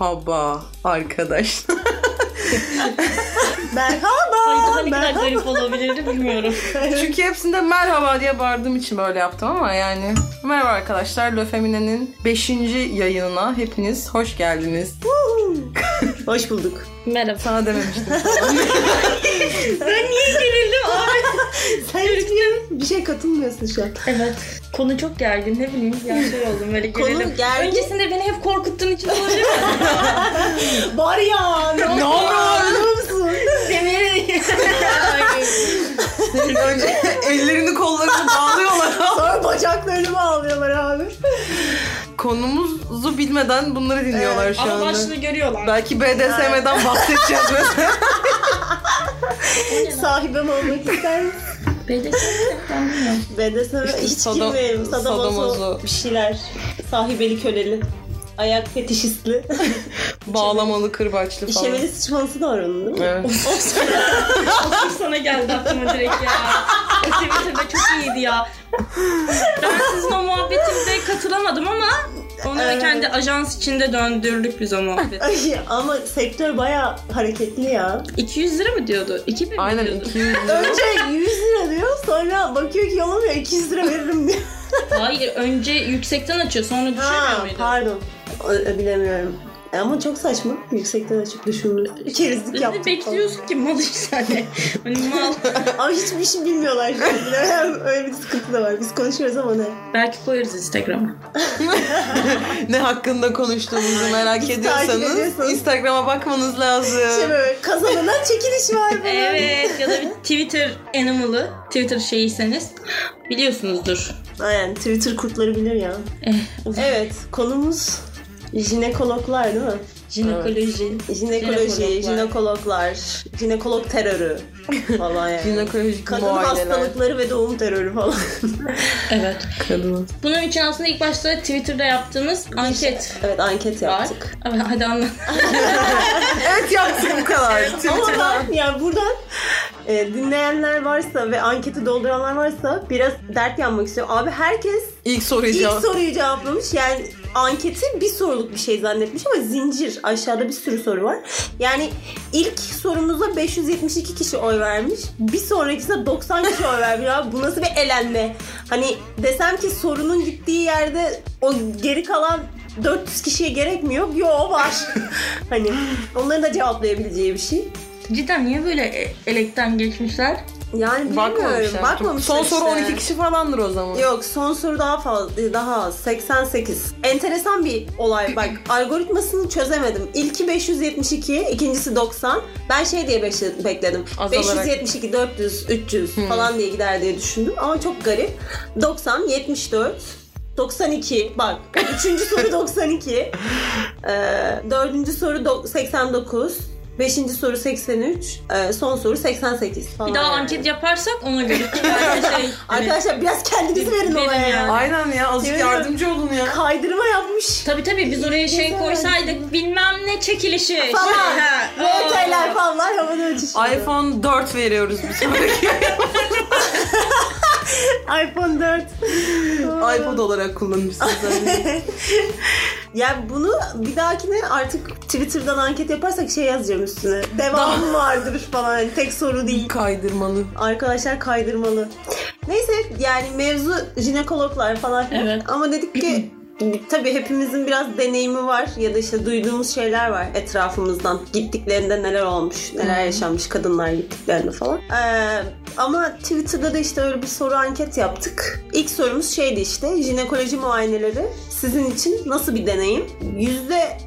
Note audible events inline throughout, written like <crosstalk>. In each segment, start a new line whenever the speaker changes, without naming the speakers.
Merhaba arkadaşlar. <laughs>
Merhaba.
Ay ne kadar garip olabilirdi bilmiyorum. <laughs>
Çünkü hepsinde merhaba diye bağırdığım için böyle yaptım ama yani. Merhaba arkadaşlar. Le Femine'nin 5. yayınına hepiniz hoş geldiniz. <laughs>
Hoş bulduk.
Merhaba.
Sana dememiştim.
Ben niye gerildim abi? <laughs>
Sen hiçbir bir şey katılmıyorsun şu an.
Evet. Konu çok gergin ne bileyim ya şey oldum böyle
Konu
gerildim.
gergin.
Öncesinde beni hep korkuttuğun için olabilir mi? <laughs>
Var ya. Ne? Biliyor musun?
Demiri.
Önce ellerini kollarını bağlıyorlar.
Sonra bacaklarını bağlıyorlar abi.
Konumuzu bilmeden bunları dinliyorlar şu
Ama
anda.
başlığı görüyorlar.
Belki BDSM'den bahsedeceğiz <laughs> mesela.
Sahibem olmak ister misin?
BDSM ben bilmiyorum.
BDSM hiç
Sadom-
girmeyelim. Sadomaso
sadomaso.
bir şeyler. Sahibeli köleli. Ayak fetişistli. <laughs>
Bağlamalı, kırbaçlı falan.
İşemeli sıçmalısı da var onun değil mi?
Evet. <laughs>
Of sana geldi aklıma direkt ya. Twitter'da çok iyiydi ya. Ben sizin o muhabbetinize katılamadım ama onu
Evet.
kendi ajans içinde döndürdük biz o muhabbeti.
Ama sektör baya hareketli ya.
200 lira mı diyordu? 2000 mi
Aynen
diyordu?
200 lira.
Önce 100 lira diyor sonra bakıyor ki olamıyor 200 lira veririm diyor.
Hayır önce yüksekten açıyor sonra düşürmüyor
Ha,
muydu?
pardon. O- Bilemiyorum. Ama çok saçma. Yüksekten açıp düşünmesi. Kerizlik yaptık.
bekliyorsun ki mal işte hani. Hani mal. <laughs>
Ama hiçbir şey bilmiyorlar. Öyle bir sıkıntı da var. Biz konuşuyoruz ama ne?
Belki koyarız Instagram'a.
ne hakkında konuştuğumuzu merak ediyorsanız Instagram'a bakmanız lazım.
Şey böyle kazanana çekiliş var falan.
Evet ya da bir Twitter animal'ı Twitter şeyiyseniz biliyorsunuzdur.
Aynen Twitter kurtları bilir ya.
Eh,
Evet konumuz jinekologlar değil mi?
jinekoloji.
Jinekoloji,
Jinekologlar.
jinekolog terörü falan yani.
Jinekolojik
Kadın
muayeneler.
hastalıkları ve doğum terörü falan. <laughs>
Evet.
Kadın.
Bunun için aslında ilk başta Twitter'da yaptığımız anket
evet anket yaptık.
Evet, hadi anlat. <laughs>
Evet yaptık bu kadar. <laughs>
Ama ben yani buradan e, dinleyenler varsa ve anketi dolduranlar varsa biraz dert yanmak istiyorum. Abi herkes
İlk soruyu
ilk
cevap.
soruyu cevaplamış. Yani anketi bir soruluk bir şey zannetmiş ama zincir. Aşağıda bir sürü soru var. Yani ilk sorumuza 572 kişi oy vermiş. Bir sonrakisine 90 kişi oy vermiş. Abi bu nasıl bir elenme? Hani desem ki sorunun gittiği yerde o geri kalan 400 kişiye gerekmiyor. Yo var. <laughs> hani onların da cevaplayabileceği bir şey.
Cidden niye böyle e- elekten geçmişler?
Yani bilmiyorum.
Bakmamışlar.
Bakmamışlar
Son soru
işte.
12 kişi falandır o zaman.
Yok son soru daha fazla daha az 88. Enteresan bir olay bak <clears throat> algoritmasını çözemedim. İlki 572, ikincisi 90. Ben şey diye beş- bekledim.
Azalarak.
572, 400, 300 falan diye gider diye düşündüm ama çok garip. 90, 74, 92 bak üçüncü soru 92 <laughs> ee, dördüncü soru do- 89 Beşinci soru 83, ee, son soru 88 falan.
Bir daha
yani.
anket yaparsak ona göre. Yani <laughs> şey, hani-
Arkadaşlar biraz kendinizi verin
Verin
olaya
yani.
ya.
Aynen ya azıcık
Yemin
yardımcı olun ya.
Kaydırma yapmış.
Tabii tabii biz oraya şey koysaydık bilmem ne çekilişi.
Falan.
Şey, ha, aa.
falan havada uçuşuyor.
iPhone 4 veriyoruz bir sonraki. <laughs>
iPhone 4.
iPod olarak kullanırsınız. <laughs> Yani.
Ya bunu bir dahakine artık Twitter'dan anket yaparsak şey yazacağım üstüne. <laughs> Devamı vardır falan. Hani tek soru değil.
Kaydırmalı.
Arkadaşlar kaydırmalı. Neyse yani mevzu jinekologlar falan. filan.
Evet.
Ama dedik ki <clears throat> tabii hepimizin biraz deneyimi var ya da işte duyduğumuz şeyler var etrafımızdan. Gittiklerinde neler olmuş, neler yaşanmış kadınlar gittiklerinde falan. Ee, ama Twitter'da da işte öyle bir soru anket yaptık. İlk sorumuz şeydi işte jinekoloji muayeneleri sizin için nasıl bir deneyim?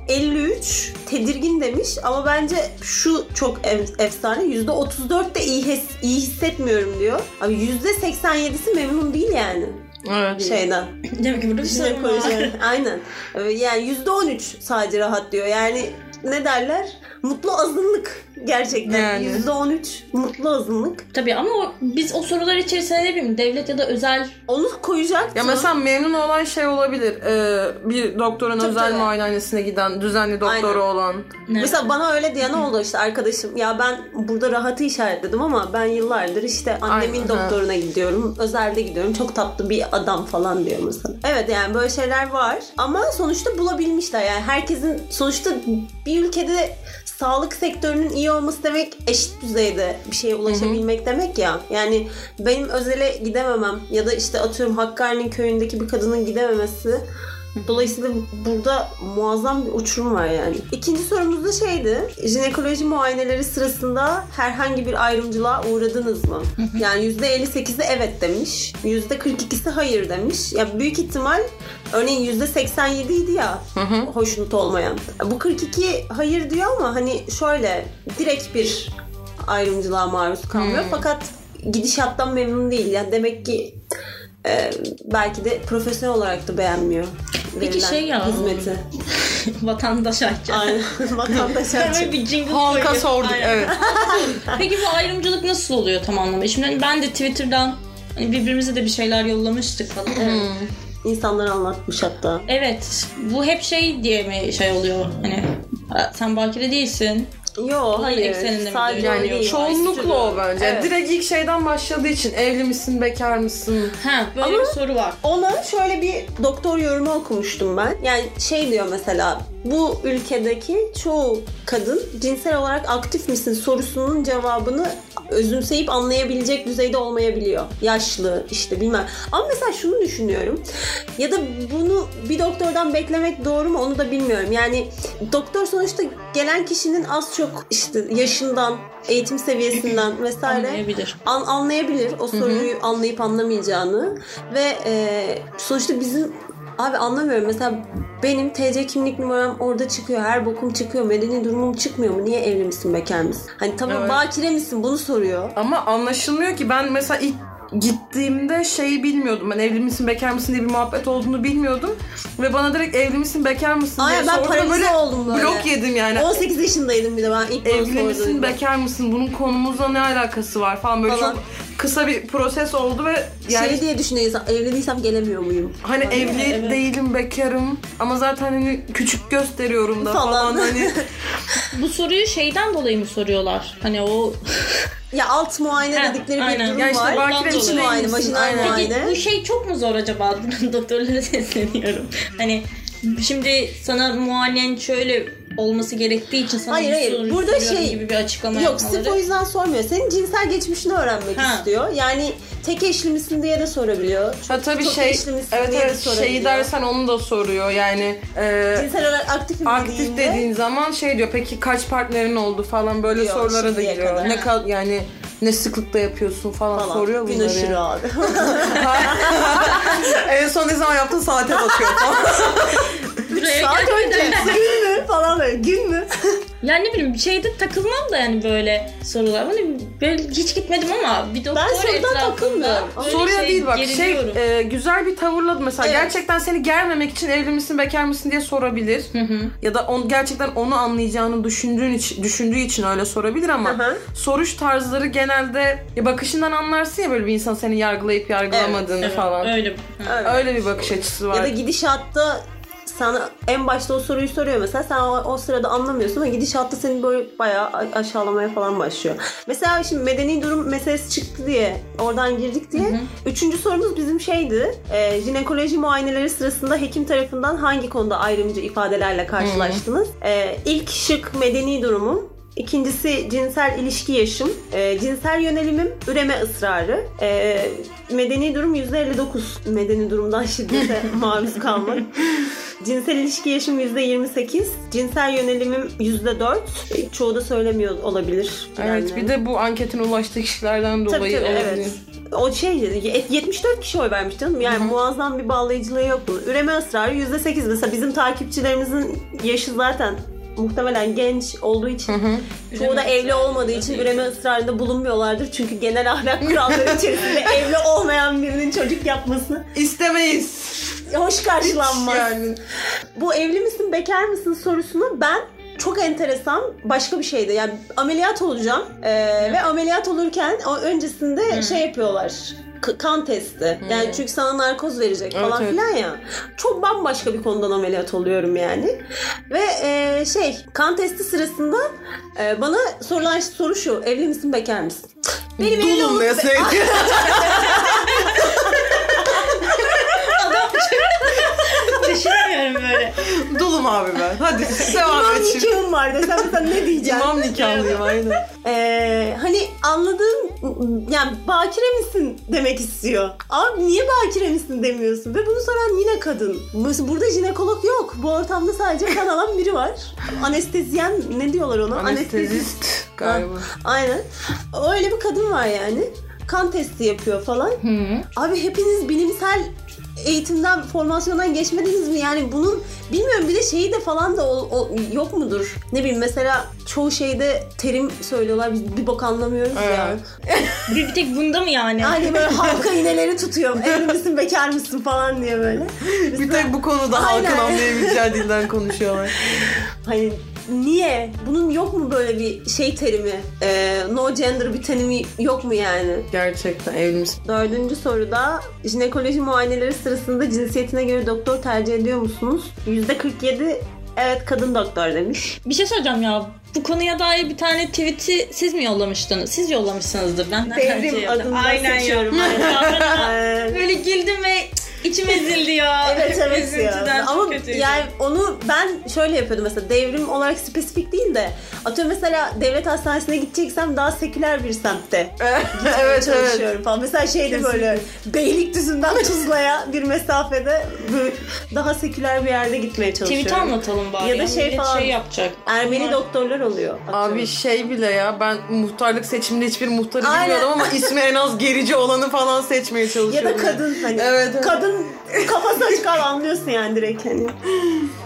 %53 tedirgin demiş ama bence şu çok ef- efsane %34 de iyi, his- iyi hissetmiyorum diyor. Abi %87'si memnun değil yani
Evet.
şeyden.
Demek ki burada bir sorun var.
Aynen. Yani %13 sadece rahat diyor. Yani ne derler? Mutlu azınlık Gerçekten.
Yani.
%13 mutlu azınlık.
Tabii ama o, biz o sorular içerisinde ne bileyim devlet ya da özel
Onu koyacaktım.
Ya mesela memnun olan şey olabilir. Ee, bir doktorun
Tabii,
özel
tabii.
muayenehanesine giden, düzenli doktoru
Aynen.
olan.
ne?
Mesela bana öyle diyen oldu işte arkadaşım. Ya ben burada rahatı işaretledim ama ben yıllardır işte annemin
Aynen,
doktoruna gidiyorum. Özelde gidiyorum. Çok tatlı bir adam falan diyor mesela. Evet yani böyle şeyler var. Ama sonuçta bulabilmişler. Yani herkesin sonuçta bir ülkede sağlık sektörünün iyi olması demek eşit düzeyde bir şeye ulaşabilmek demek ya. Yani benim özele gidememem ya da işte atıyorum Hakkari'nin köyündeki bir kadının gidememesi Dolayısıyla burada muazzam bir uçurum var yani. İkinci sorumuz da şeydi. Jinekoloji muayeneleri sırasında herhangi bir ayrımcılığa uğradınız mı? Yani %58'i evet demiş. %42'si hayır demiş. Ya büyük ihtimal örneğin %87 idi ya hoşnut olmayan. Bu 42 hayır diyor ama hani şöyle direkt bir ayrımcılığa maruz kalmıyor. Fakat gidişattan memnun değil. Yani demek ki e, belki de profesyonel olarak da beğenmiyor.
Peki şey ya.
Hizmeti. <laughs>
vatandaş açacağız.
Aynen. <laughs> Vatandaş
Hemen
açık.
bir jingle
Halka
koyuyor.
sorduk
Aynen.
evet. <laughs>
Peki bu ayrımcılık nasıl oluyor tam anlamıyla? Şimdi hani ben de Twitter'dan hani birbirimize de bir şeyler yollamıştık falan.
İnsanlar anlatmış hatta.
Evet. Bu hep şey diye mi şey oluyor? Hani "Aa, sen bakire değilsin.
Yo hayır.
ekseninde
Sadece
Yani
değil.
çoğunlukla o bence.
Evet.
Direkt ilk şeyden başladığı için evli misin, bekar mısın?
Ha böyle
Ama-
bir soru var.
Ona şöyle bir doktor yorumu okumuştum ben. Yani şey diyor mesela bu ülkedeki çoğu kadın cinsel olarak aktif misin sorusunun cevabını özümseyip anlayabilecek düzeyde olmayabiliyor. Yaşlı işte bilmem. Ama mesela şunu düşünüyorum. Ya da bunu bir doktordan beklemek doğru mu onu da bilmiyorum. Yani doktor sonuçta gelen kişinin az çok işte yaşından, eğitim seviyesinden <laughs> vesaire
Anlayabilir.
an- anlayabilir o soruyu anlayıp anlamayacağını ve e, sonuçta bizim abi anlamıyorum. Mesela benim TC kimlik numaram orada çıkıyor her bokum çıkıyor medeni durumum çıkmıyor mu? Niye evli misin bekar mısın hani tamam
Evet.
bakire misin? Bunu soruyor.
Ama anlaşılmıyor ki. Ben mesela ilk gittiğimde şeyi bilmiyordum. Ben evli misin bekar mısın diye bir muhabbet olduğunu bilmiyordum. Ve bana direkt evli misin bekar mısın diye
Aynen ben
sordu.
paralize
Böyle
oldum böyle
blok yedim yani.
18 yaşındaydım bir de ben ilk bunu
Evli misin
sorduğumda.
bekar mısın bunun konumuzla ne alakası var falan böyle
Falan.
çok kısa bir proses oldu ve yani
şey diye düşünüyor insan evli değilsem gelemiyor muyum
hani evli
evet.
değilim bekarım ama zaten hani küçük gösteriyorum da
Falan.
falan, hani <laughs>
Bu soruyu şeyden dolayı mı soruyorlar? Hani o <laughs>
ya alt muayene
Ha,
dedikleri bir
aynen.
durum
Ya işte
var
bakire
Ondan
için
dolayı.
muayene, vajinal
Aynen.
muayene.
Peki bu şey çok mu zor acaba? <laughs> Doktorlara sesleniyorum. Hani şimdi sana muayenen şöyle olması gerektiği için sana
Hayır,
bu
hayır. Burada şey-
gibi bir açıklama
Yok
yapmaları.
sırf o yüzden sormuyor. Senin cinsel geçmişini öğrenmek
Ha.
istiyor. Yani tek eşli misin diye de sorabiliyor.
Ha tabii
çok
şey
eşli misin
evet evet
sorabiliyor.
şeyi dersen onu da soruyor yani e,
Cinsel olarak aktif mi
aktif
dediğinde,
dediğin zaman şey diyor peki kaç partnerin oldu falan böyle
Diyor,
sorulara da giriyor.
kadar.
Ne kal yani ne sıklıkta yapıyorsun falan,
falan.
soruyor
Gün
bunları.
aşırı
yani.
abi. <laughs>
en son ne zaman yaptın saate bakıyor falan. <laughs>
Buraya
Saat önce. Gün mü? <laughs> Falan böyle. Gün mü? <laughs>
Yani ne bileyim bir şeyde takılmam da yani böyle sorular. Hani böyle hiç gitmedim ama bir doktor
Ben sorudan takılmıyorum.
Soruya
şey
değil bak
geriliyorum.
şey e, güzel bir tavırla mesela
Evet.
gerçekten seni germemek için evli misin bekar mısın diye sorabilir.
Hı hı.
Ya da on, gerçekten onu anlayacağını düşündüğün için, düşündüğü için öyle sorabilir ama
Hı hı.
soruş tarzları genelde ya bakışından anlarsın ya böyle bir insan seni yargılayıp yargılamadığını
Evet,
falan.
Öyle.
Öyle.
Öyle bir bakış açısı var.
Ya da gidişatta sana en başta o soruyu soruyor mesela sen o, o sırada anlamıyorsun ama gidişatta seni böyle bayağı aşağılamaya falan başlıyor. Mesela şimdi medeni durum meselesi çıktı diye oradan girdik diye. Üçüncü sorumuz bizim şeydi. E, jinekoloji muayeneleri sırasında hekim tarafından hangi konuda ayrımcı ifadelerle karşılaştınız? E, ilk şık medeni durumum. İkincisi cinsel ilişki yaşım, e, cinsel yönelimim, üreme ısrarı. E, medeni durum %59 medeni durumdan şiddete <laughs> maruz kalmak. Cinsel ilişki yaşım %28, cinsel yönelimim %4. E, Çoğu da söylemiyor olabilir.
Evet bir de bu anketin ulaştığı kişilerden
Tabii
dolayı
tabii
olabilir.
evet. O şey 74 kişi oy vermiş canım. Yani muazzam bir bağlayıcılığı yok bunun. Üreme ısrarı %8. Mesela bizim takipçilerimizin yaşı zaten muhtemelen genç olduğu için çoğu da evli olmadığı için üreme ısrarında bulunmuyorlardır. Çünkü genel ahlak <laughs> kuralları içerisinde evli olmayan birinin çocuk yapması
İstemeyiz.
hoş karşılanmaz.
Yani.
Bu evli misin bekar mısın sorusunu ben çok enteresan başka bir şeydi. Yani ameliyat olacağım Ee, ve ameliyat olurken o öncesinde şey yapıyorlar. k- kan testi. Yani çünkü sana narkoz verecek
Evet,
falan
evet.
filan ya. Çok bambaşka bir konudan ameliyat oluyorum yani. Ve e, şey kan testi sırasında e, bana sorulan soru şu. Evli misin bekar mısın? Benim evli olup
deseydi. <laughs> <laughs>
Düşünemiyorum böyle.
Dulum abi ben. Hadi <laughs> devam
İmam
et şimdi.
nikahım var desem mesela ne diyeceğim?
İmam nikahlıyım aynen.
Ee, hani anladığım yani bakire misin demek istiyor. Abi niye bakire misin demiyorsun? Ve bunu soran yine kadın. Bu- Burada jinekolog yok. Bu ortamda sadece kan alan biri var. Anestezyen ne diyorlar ona?
Anestezist galiba.
Aynen. Öyle bir kadın var yani. Kan testi yapıyor falan. Abi hepiniz bilimsel eğitimden, formasyondan geçmediniz mi? Yani bunun bilmiyorum bir de şeyi de falan da ol- o- yok mudur? Ne bileyim mesela çoğu şeyde terim söylüyorlar biz bir bok anlamıyoruz ya.
Evet. <laughs>
Bir, bir tek bunda mı yani?
Hani böyle <laughs> halka iğneleri tutuyor. Evli misin bekar mısın falan diye böyle.
Bir tek bu konuda halkın anlayabileceği dilden konuşuyorlar.
Hani niye? Bunun yok mu böyle bir şey terimi? Ee, no gender bir terimi yok mu yani?
Gerçekten evli misin?
Dördüncü soruda jinekoloji muayeneleri sırasında cinsiyetine göre doktor tercih ediyor musunuz? Yüzde 47 evet kadın doktor demiş.
Bir şey söyleyeceğim ya. Bu konuya dair bir tane tweet'i siz mi yollamıştınız? Siz yollamışsınızdır. Ben yaptım?
adında
Aynen
seçiyorum. <laughs> Ee,
Böyle güldüm ve içim ezildi ya.
Evet evet ya. Ama
kötüydü.
yani onu ben şöyle yapıyordum mesela devrim olarak spesifik değil de atıyorum mesela devlet hastanesine gideceksem daha seküler bir semtte <laughs>
evet evet.
çalışıyorum falan. Mesela şeyde böyle Beylikdüzü'nden Tuzla'ya <laughs> bir mesafede böyle daha seküler bir yerde gitmeye çalışıyorum.
Tweet anlatalım bari.
Ya da şey
millet
falan.
şey yapacak.
Ermeni
Bunlar-
doktorlar oluyor. atıyorum.
Abi şey bile ya ben muhtarlık seçiminde hiçbir muhtarı bilmiyordum ama ismi en az gerici olanı falan seçmeye
ya
çalışıyordum.
da kadın hani
Evet, evet.
kadın kafası açık al anlıyorsun yani direkt hani.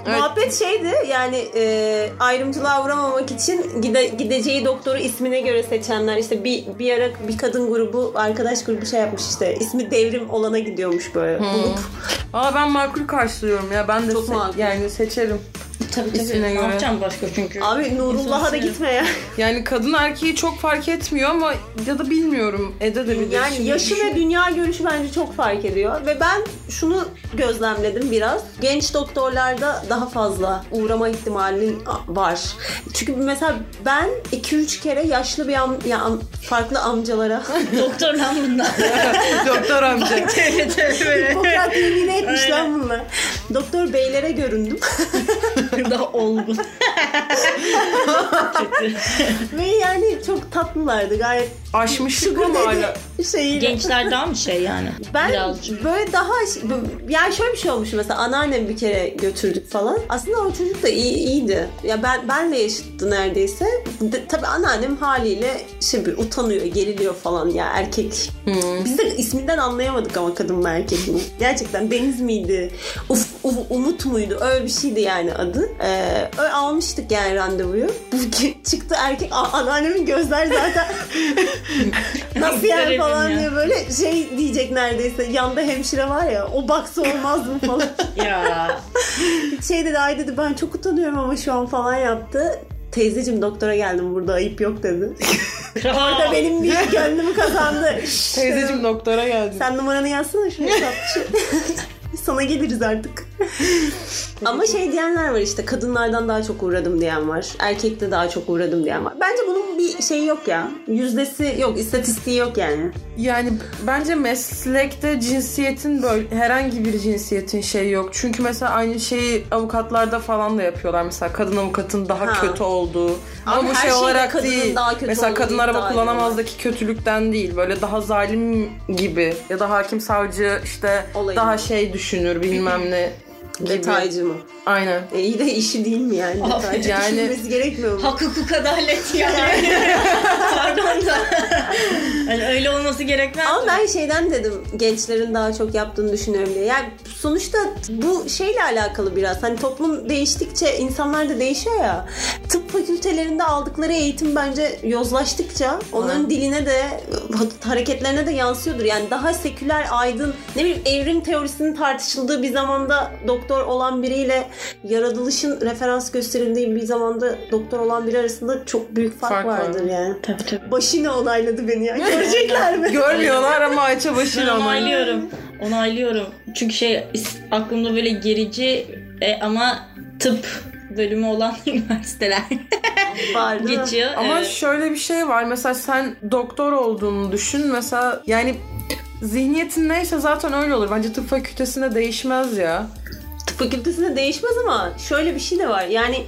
Evet.
Muhabbet şeydi yani e, ayrımcılığa uğramamak için gide, gideceği doktoru ismine göre seçenler işte bir bir ara bir kadın grubu arkadaş grubu şey yapmış işte ismi devrim olana gidiyormuş böyle bulup
Aa ben makul karşılıyorum ya ben de
Çok
se-
makul.
yani seçerim.
Tabii tabii.
İsmine
Ne
göre.
yapacağım başka çünkü.
abi Nurullah'a da gitme ya.
Yani kadın erkeği çok fark etmiyor ama ya da bilmiyorum edebilir.
Yani
Şimdi
yaşı
düşün-
ve dünya görüşü bence çok fark ediyor. Ve ben şunu gözlemledim biraz. Genç doktorlarda daha fazla uğrama ihtimalin var. Çünkü mesela ben 2-3 kere yaşlı bir am, ya am- farklı amcalara <laughs>
Doktor lan bunlar. <laughs>
Doktor amca. <laughs>
evet.
Hipokrat yemin etmiş lan bunlar. Doktor beylere göründüm. <laughs>
Daha olgun. <laughs>
ve yani çok tatlılardı gayet.
Aşmışlık ama hala.
şeyiyle.
Gençler daha mı şey yani? <laughs>
Ben
Birazcık.
böyle daha yani şöyle bir şey olmuş mesela anneannem bir kere götürdük falan. Aslında o çocuk da iyi, iyiydi. Ya ben benle yaşıttı neredeyse. De, tabii anneannem haliyle şey bir utanıyor, geriliyor falan ya erkek. Biz de isminden anlayamadık ama kadın mı erkek mi? Gerçekten Deniz miydi? Uf, Uf- Umut muydu? Öyle bir şeydi yani adı. Ee, öyle almıştık yani randevuyu. Çıktı erkek. Anneannemin gözler zaten <laughs> <laughs> nasıl yani falan
ya.
diye böyle şey diyecek neredeyse. Yanda hemşire var ya o baksa olmaz mı falan. <laughs>
Ya.
şey dedi ay dedi ben çok utanıyorum ama şu an falan yaptı. Teyzeciğim doktora geldim burada ayıp yok dedi. <laughs> Orada benim bir gönlümü kazandı.
Teyzeciğim doktora geldi.
Sen numaranı yazsana şuraya. Sana geliriz artık. Ama şey diyenler var işte kadınlardan daha çok uğradım diyen var. Erkekte daha çok uğradım diyen var. Bence bunun bir şeyi yok ya. Yüzdesi yok, istatistiği yok yani.
Yani bence meslekte cinsiyetin böyle herhangi bir cinsiyetin şeyi yok. Çünkü mesela aynı şeyi avukatlarda falan da yapıyorlar. Mesela kadın avukatın daha
Ha.
kötü olduğu. Ama,
Ama
bu şey olarak değil. mesela kadın araba kullanamazdaki kötülükten değil. Böyle daha zalim gibi ya da hakim savcı işte
Olayı.
daha şey düşünür bilmem ne gibi.
Detaycı mı?
Aynen.
E iyi de işi değil mi yani? Detaycı
yani-
düşünmesi gerekmiyor mu?
Hak hukuk adalet yani. <laughs> Pardon da. Hani öyle olması gerekmez
Ama
mi?
ben şeyden dedim gençlerin daha çok yaptığını düşünüyorum diye. Yani sonuçta bu şeyle alakalı biraz. Hani toplum değiştikçe insanlar da değişiyor ya. Tıp fakültelerinde aldıkları eğitim bence yozlaştıkça onların
Aynen.
diline de hareketlerine de yansıyordur. Yani daha seküler, aydın, ne bileyim evrim teorisinin tartışıldığı bir zamanda doktor olan biriyle yaratılışın referans gösterildiği bir zamanda doktor olan biri arasında çok büyük fark,
Fark var.
vardır yani.
Tabii tabii.
Başını onayladı beni ya. <laughs> Görecekler mi?
Görmüyorlar ama Ayça onaylı.
onaylıyorum. Onaylıyorum. Çünkü şey aklımda böyle gerici e, ama tıp bölümü olan <laughs> üniversiteler
Var
geçiyor.
Ama
Evet.
şöyle bir şey var. Mesela sen doktor olduğunu düşün. Mesela yani zihniyetin neyse zaten öyle olur. Bence tıp fakültesinde değişmez ya.
Fakültesinde değişmez ama şöyle bir şey de var. Yani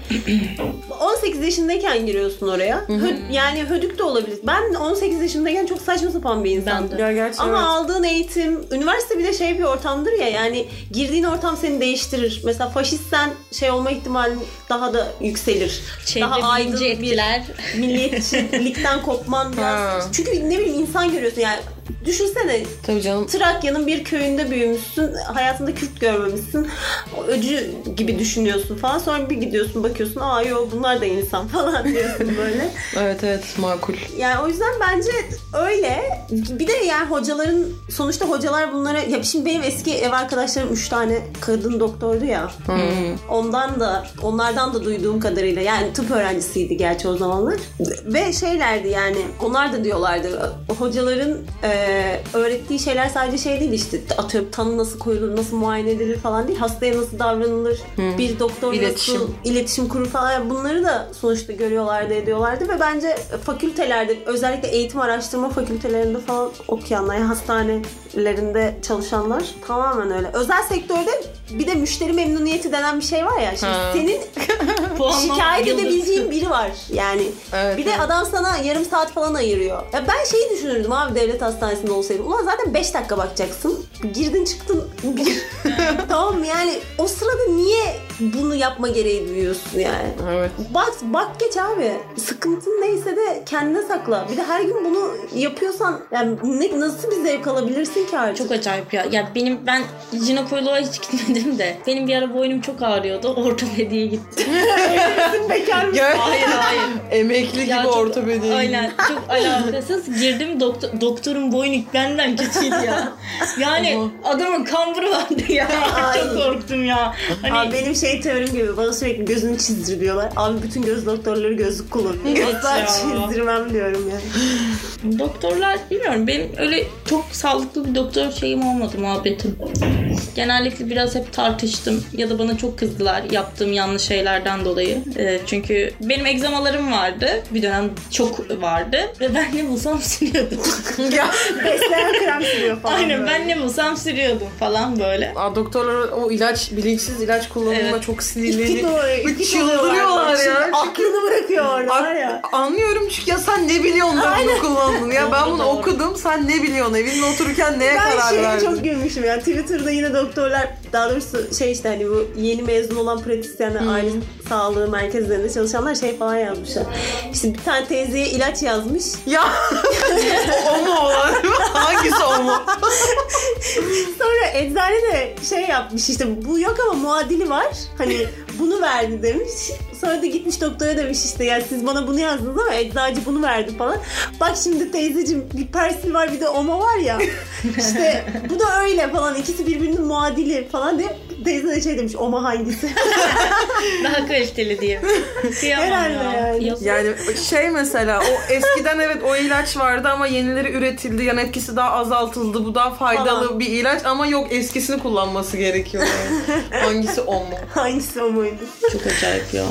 <clears throat> 18 yaşındayken giriyorsun oraya. Hö- yani hödük de olabilir. Ben 18 yaşındayken çok saçma sapan bir insandım.
Ya gerçi
Ama
evet.
aldığın eğitim, üniversite bir de şey bir ortamdır ya yani girdiğin ortam seni değiştirir. Mesela faşistsen şey olma ihtimalin daha da yükselir.
Çevre
daha aydın
bilinci
bir
etkiler.
milliyetçilikten <laughs> kopman biraz. Çünkü ne bileyim insan görüyorsun yani. Düşünsene
Tabii canım.
Trakya'nın bir köyünde büyümüşsün. Hayatında Kürt görmemişsin. Öcü gibi düşünüyorsun falan. Sonra bir gidiyorsun bakıyorsun. Aa yok bunlar da insan <laughs> falan diyorsun böyle.
Evet evet makul.
Yani o yüzden bence öyle. Bir de yani hocaların sonuçta hocalar bunlara ya şimdi benim eski ev arkadaşlarım 3 tane kadın doktordu ya. Ondan da onlardan da duyduğum kadarıyla yani tıp öğrencisiydi gerçi o zamanlar. Ve şeylerdi yani onlar da diyorlardı hocaların e, öğrettiği şeyler sadece şey değil işte atıyorum tanı nasıl koyulur, nasıl muayene edilir falan değil. Hastaya nasıl davranılır, bir doktor
İletişim.
nasıl iletişim kurur falan bunları da sonuçta görüyorlardı ediyorlardı ve bence fakültelerde özellikle eğitim araştırma fakültelerinde falan okuyanlar yani hastanelerinde çalışanlar tamamen öyle. Özel sektörde bir de müşteri memnuniyeti denen bir şey var ya. Şimdi
Ha.
senin <laughs> <laughs> şikayet edebileceğin biri var yani.
Evet,
bir de
evet.
adam sana yarım saat falan ayırıyor. Ya ben şeyi düşünürdüm abi devlet hastanesinde olsaydım. Ulan zaten 5 dakika bakacaksın. Girdin çıktın. Bir... <laughs> tamam yani o sırada niye bunu yapma gereği duyuyorsun yani?
Evet.
Bak bak geç abi. Sıkıntın neyse de kendine sakla. Bir de her gün bunu yapıyorsan yani ne, nasıl bir zevk alabilirsin ki artık?
Çok acayip ya. Ya benim ben jinekoloğa hiç <laughs> gitmedim de. Benim bir ara boynum çok ağrıyordu. Ortopediye gittim. <laughs>
bekar mısın?
Hayır hayır.
Emekli gibi
Ya çok-
ortopedi.
Aynen çok alakasız. Girdim doktor, doktorun boynu benden kötüydü ya. Yani adamın kamburu vardı ya. <laughs> Çok korktum ya. Hani
Abi benim şey teorim gibi bana sürekli gözünü çizdir diyorlar. Abi bütün göz doktorları gözlük kullanıyor.
Evet
çizdirmem diyorum yani.
doktorlar bilmiyorum benim öyle çok sağlıklı bir doktor şeyim olmadı muhabbetim. Genellikle biraz hep tartıştım ya da bana çok kızdılar yaptığım yanlış şeylerden dolayı. Ee, çünkü benim egzamalarım vardı. Bir dönem çok vardı ve ben ne bulsam sürüyordum. <laughs>
Ya.
Besleyen krem sürüyor falan.
Aynen
böyle.
ben ne bulsam sürüyordum falan böyle.
Aa, doktorlar o ilaç, bilinçsiz ilaç kullanımına
Evet.
Çok
ipik
Çıldırıyorlar ya.
Şimdi Aklını bırakıyor orada var ya.
Anlıyorum çünkü ya sen ne biliyorsun da bunu kullandın. Ya ben bunu okudum sen ne biliyorsun evinde otururken neye
Ben
karar
şeye
verdin?
çok gülmüşüm ya. Twitter'da yine doktorlar daha doğrusu şey işte hani bu yeni mezun olan pratisyenler aile sağlığı merkezlerinde çalışanlar şey falan yazmışlar. İşte bir tane teyzeye ilaç yazmış.
Ya <laughs> o mu olan? Hangisi o mu?
Sonra eczane de şey yapmış işte bu yok ama muadili var. Hani bunu verdi demiş. Sonra da gitmiş doktora demiş işte ya siz bana bunu yazdınız ama eczacı bunu verdi falan. Bak şimdi teyzeciğim bir persil var bir de oma var ya. İşte bu da öyle falan ikisi birbirinin muadili falan diye teyze de şey demiş oma hangisi? <laughs>
Daha kaliteli diye. Kıyamam
Herhalde
ya.
yani.
Yani şey mesela o eskiden evet o ilaç vardı ama yenileri üretildi. Yan etkisi daha azaltıldı. Bu daha faydalı
Falan.
bir ilaç ama yok eskisini kullanması gerekiyor. Yani. <laughs> Hangisi o mu?
hangisi o muydu?
Çok acayip ya.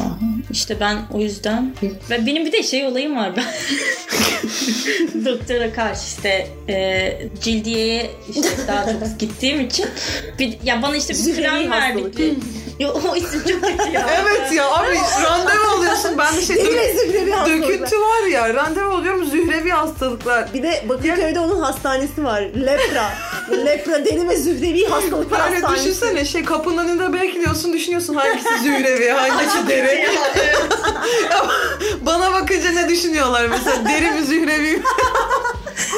İşte ben o yüzden ve benim bir de şey olayım var ben <laughs> doktora karşı işte e, cildiyeye işte daha çok <laughs> gittiğim için bir, ya bana işte bir krem verdi. Yo, o isim çok kötü ya.
Evet ya abi randevu alıyorsun. Ben bir şey dök- döküntü var ya randevu alıyorum zührevi hastalıklar.
Bir de Bakırköy'de onun hastanesi var. Lepra. Lepra deni ve zührevi hastalıklar
Böyle
hastanesi.
düşünsene şey kapının önünde bekliyorsun düşünüyorsun hangisi zührevi hangisi deri. <laughs> Bana bakınca ne düşünüyorlar mesela deri mi zührevi mi? <laughs>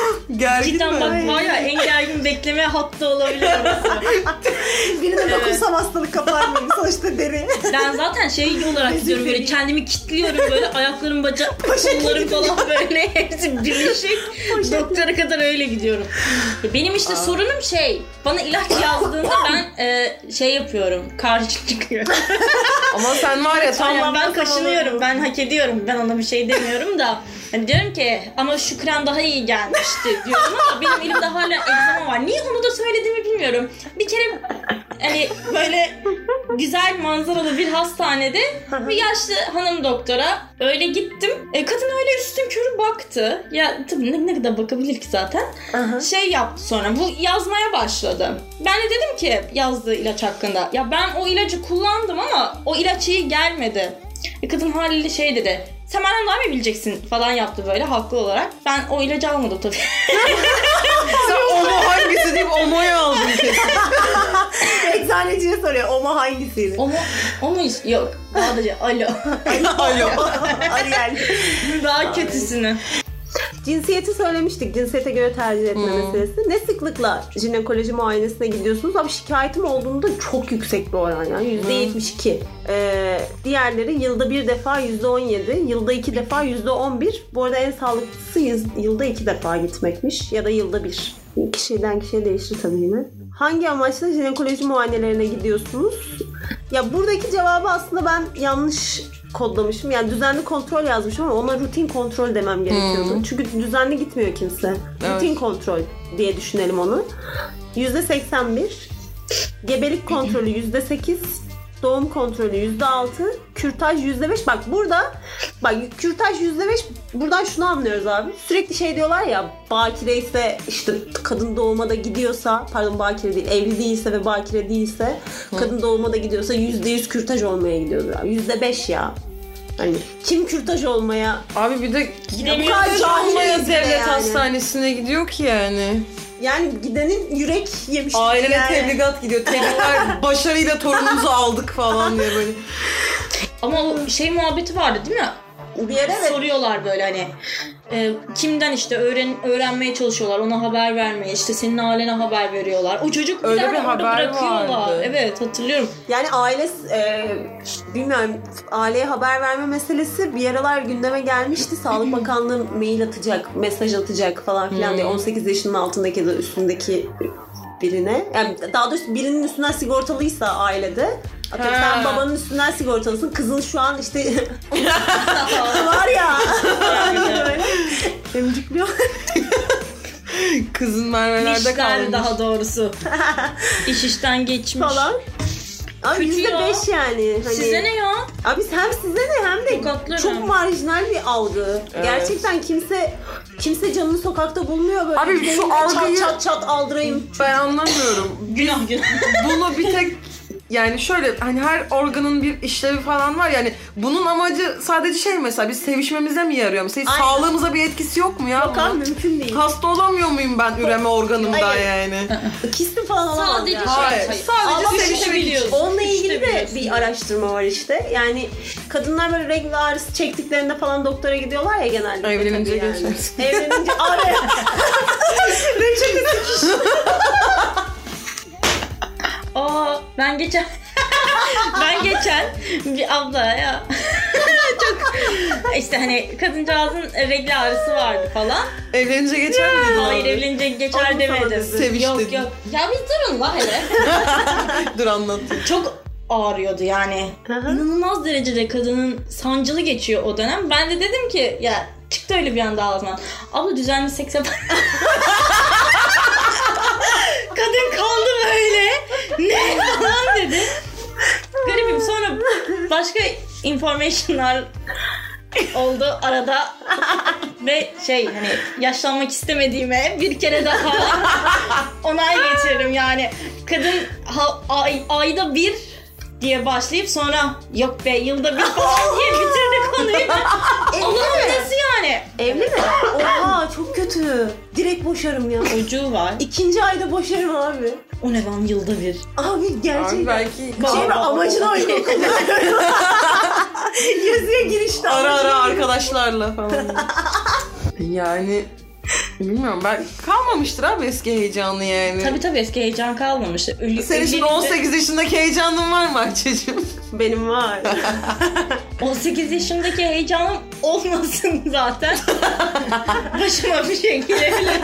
<gasps> Gergin
Cidden
mi?
bak var ya en gergin bekleme hattı olabilir orası. <laughs>
Birine dokunsam hastalık kapar mıyım? Sonuçta deri. <laughs>
Ben zaten şey olarak gidiyorum böyle kendimi kilitliyorum böyle ayaklarım bacak <laughs> kollarım falan böyle hepsi birleşik doktora kadar öyle gidiyorum. Benim işte sorunum şey bana ilaç yazdığında ben e, şey yapıyorum karşı çıkıyorum.
Ama sen var ya tam
Aynen, ben kaşınıyorum ben hak ediyorum ben ona bir şey demiyorum da Hani diyorum ki ama şu krem daha iyi gelmişti diyorum ama benim elimde hala egzama var. Niye onu da söylediğimi bilmiyorum. Bir kere hani böyle güzel manzaralı bir hastanede bir yaşlı hanım doktora öyle gittim. E, kadın öyle üstün körü baktı. Ya tabii ne, ne kadar bakabilir ki zaten. Şey yaptı sonra bu yazmaya başladı. Ben de dedim ki yazdığı ilaç hakkında. Ya ben o ilacı kullandım ama o ilaç iyi gelmedi. E, kadın haliyle şey dedi. Sen benden daha mı bileceksin falan yaptı böyle haklı olarak. Ben o ilacı almadım tabii. <laughs>
sen <laughs> Omo hangisi deyip Omo'yu aldın kesin. <laughs>
Eczaneciye soruyor. Oma hangisiydi?
o mu? O mu? Yok. Sadece alo.
Alo.
Ariel.
daha kötüsünü.
Cinsiyeti söylemiştik. Cinsiyete göre tercih etme
Hmm.
meselesi. Ne sıklıkla jinekoloji muayenesine gidiyorsunuz? Abi şikayetim olduğunda çok yüksek bir oran yani. %72. Ee, diğerleri yılda bir defa %17. Yılda iki defa %11. Bu arada en sağlıklısı yılda iki defa gitmekmiş. Ya da yılda bir. Kişiden kişiye değişir tabii yine. Hangi amaçla jinekoloji muayenelerine gidiyorsunuz? Ya buradaki cevabı aslında ben yanlış kodlamışım. Yani düzenli kontrol yazmışım ama ona rutin kontrol demem gerekiyordu. Çünkü düzenli gitmiyor kimse. Rutin kontrol diye düşünelim onu. %81. Gebelik kontrolü %8. Doğum kontrolü %6. Kürtaj %5. Bak burada bak kürtaj %5 buradan şunu anlıyoruz abi. Sürekli şey diyorlar ya bakire ise işte kadın doğuma da gidiyorsa pardon bakire değil evli değilse ve bakire değilse kadın doğuma da gidiyorsa %100 kürtaj olmaya gidiyordur abi. %5 ya. Hani kim kürtaj olmaya
Abi bir de
Gidemiyor.
Kürtaj olmaya devlet
yani.
hastanesine gidiyor ki yani.
Yani gidenin yürek yemiş.
Ailene
yani.
tebligat gidiyor. Tebrikler <laughs> başarıyla torunumuzu aldık falan diye böyle.
Ama o şey muhabbeti vardı değil mi?
Bir yere evet.
Soruyorlar böyle hani e, kimden işte öğren öğrenmeye çalışıyorlar ona haber vermeye işte senin ailene haber veriyorlar. O çocuk
Öyle bir haber
bırakıyorlar.
vardı.
Evet hatırlıyorum.
Yani aile e, bilmiyorum aileye haber verme meselesi bir aralar gündeme gelmişti. Sağlık <clears throat> Bakanlığı mail atacak, mesaj atacak falan filan diye 18 yaşının altındaki ya da üstündeki birine. Yani daha doğrusu birinin üstünden sigortalıysa ailede Atıyorum sen babanın üstünden sigortalısın. Kızın şu an işte <laughs> var ya. emcikliyor.
Kızın mervelerde
İşler
kalmış.
daha doğrusu. İş işten geçmiş.
falan. Abi
Kötü
yüzde
ya.
beş yani. Hani,
Size ne ya?
Abi hem size ne hem de
Tokatlarım.
çok marjinal bir algı.
Evet.
Gerçekten kimse kimse canını sokakta bulmuyor böyle.
Abi şu algıyı-
çat çat çat aldırayım.
Ben anlamıyorum.
Günah günah.
Bunu bir tek yani şöyle hani her organın bir işlevi falan var yani bunun amacı sadece şey mesela biz sevişmemize mi yarıyor mesela
Aynen.
sağlığımıza bir etkisi yok mu ya?
Yok abi mümkün değil.
Hasta olamıyor muyum ben üreme organımda
Hayır.
yani? <laughs>
Kistin falan olamaz
Sadece
yani.
şey-
Hayır.
hayır.
Sadece
Ama
sevişmek için.
Onunla ilgili de bir araştırma var işte. Yani kadınlar böyle regl ağrısı çektiklerinde falan doktora gidiyorlar ya genelde.
Evlenince
yani.
geçersin.
Evlenince abi. <laughs> <laughs>
Aa ben geçen <laughs> ben geçen bir ablaya <laughs> çok işte hani kadıncağızın regl ağrısı vardı falan.
Evlenince geçer mi?
Hayır
abi?
evlenince geçer
Onu dedi.
Seviş
yok
dedin.
yok. Ya bir durun la hele. <laughs>
Dur anlatayım.
çok ağrıyordu yani. İnanılmaz derecede kadının sancılı geçiyor o dönem. Ben de dedim ki ya çıktı öyle bir anda ağzımdan. Abla düzenli seks yapar. Kadın kaldı böyle. Ne falan dedi. Garibim sonra başka informationlar oldu arada ve şey hani yaşlanmak istemediğime bir kere daha onay getiririm yani kadın ha- ay, ayda bir diye başlayıp sonra yok be yılda bir falan diye bitirdi konuyu. <laughs> Allah'ım nesi yani?
Evli mi? Oha çok kötü. Direkt boşarım ya.
Çocuğu var.
İkinci ayda boşarım abi.
O ne lan yılda bir.
Abi gerçekten.
Abi belki
Şey mi amacına uygun <laughs> Yazıya <laughs> girişte
ara ara arkadaşlarla falan. yani Bilmiyorum ben kalmamıştır abi eski heyecanı yani.
Tabii tabii eski heyecan kalmamış. Ölü,
Senin şimdi
evlenince-
18 yaşındaki heyecanın var mı Akçacığım? <laughs>
Benim var. <laughs>
18 yaşındaki heyecanım olmasın zaten. <laughs> Başıma bir şey gelebilir.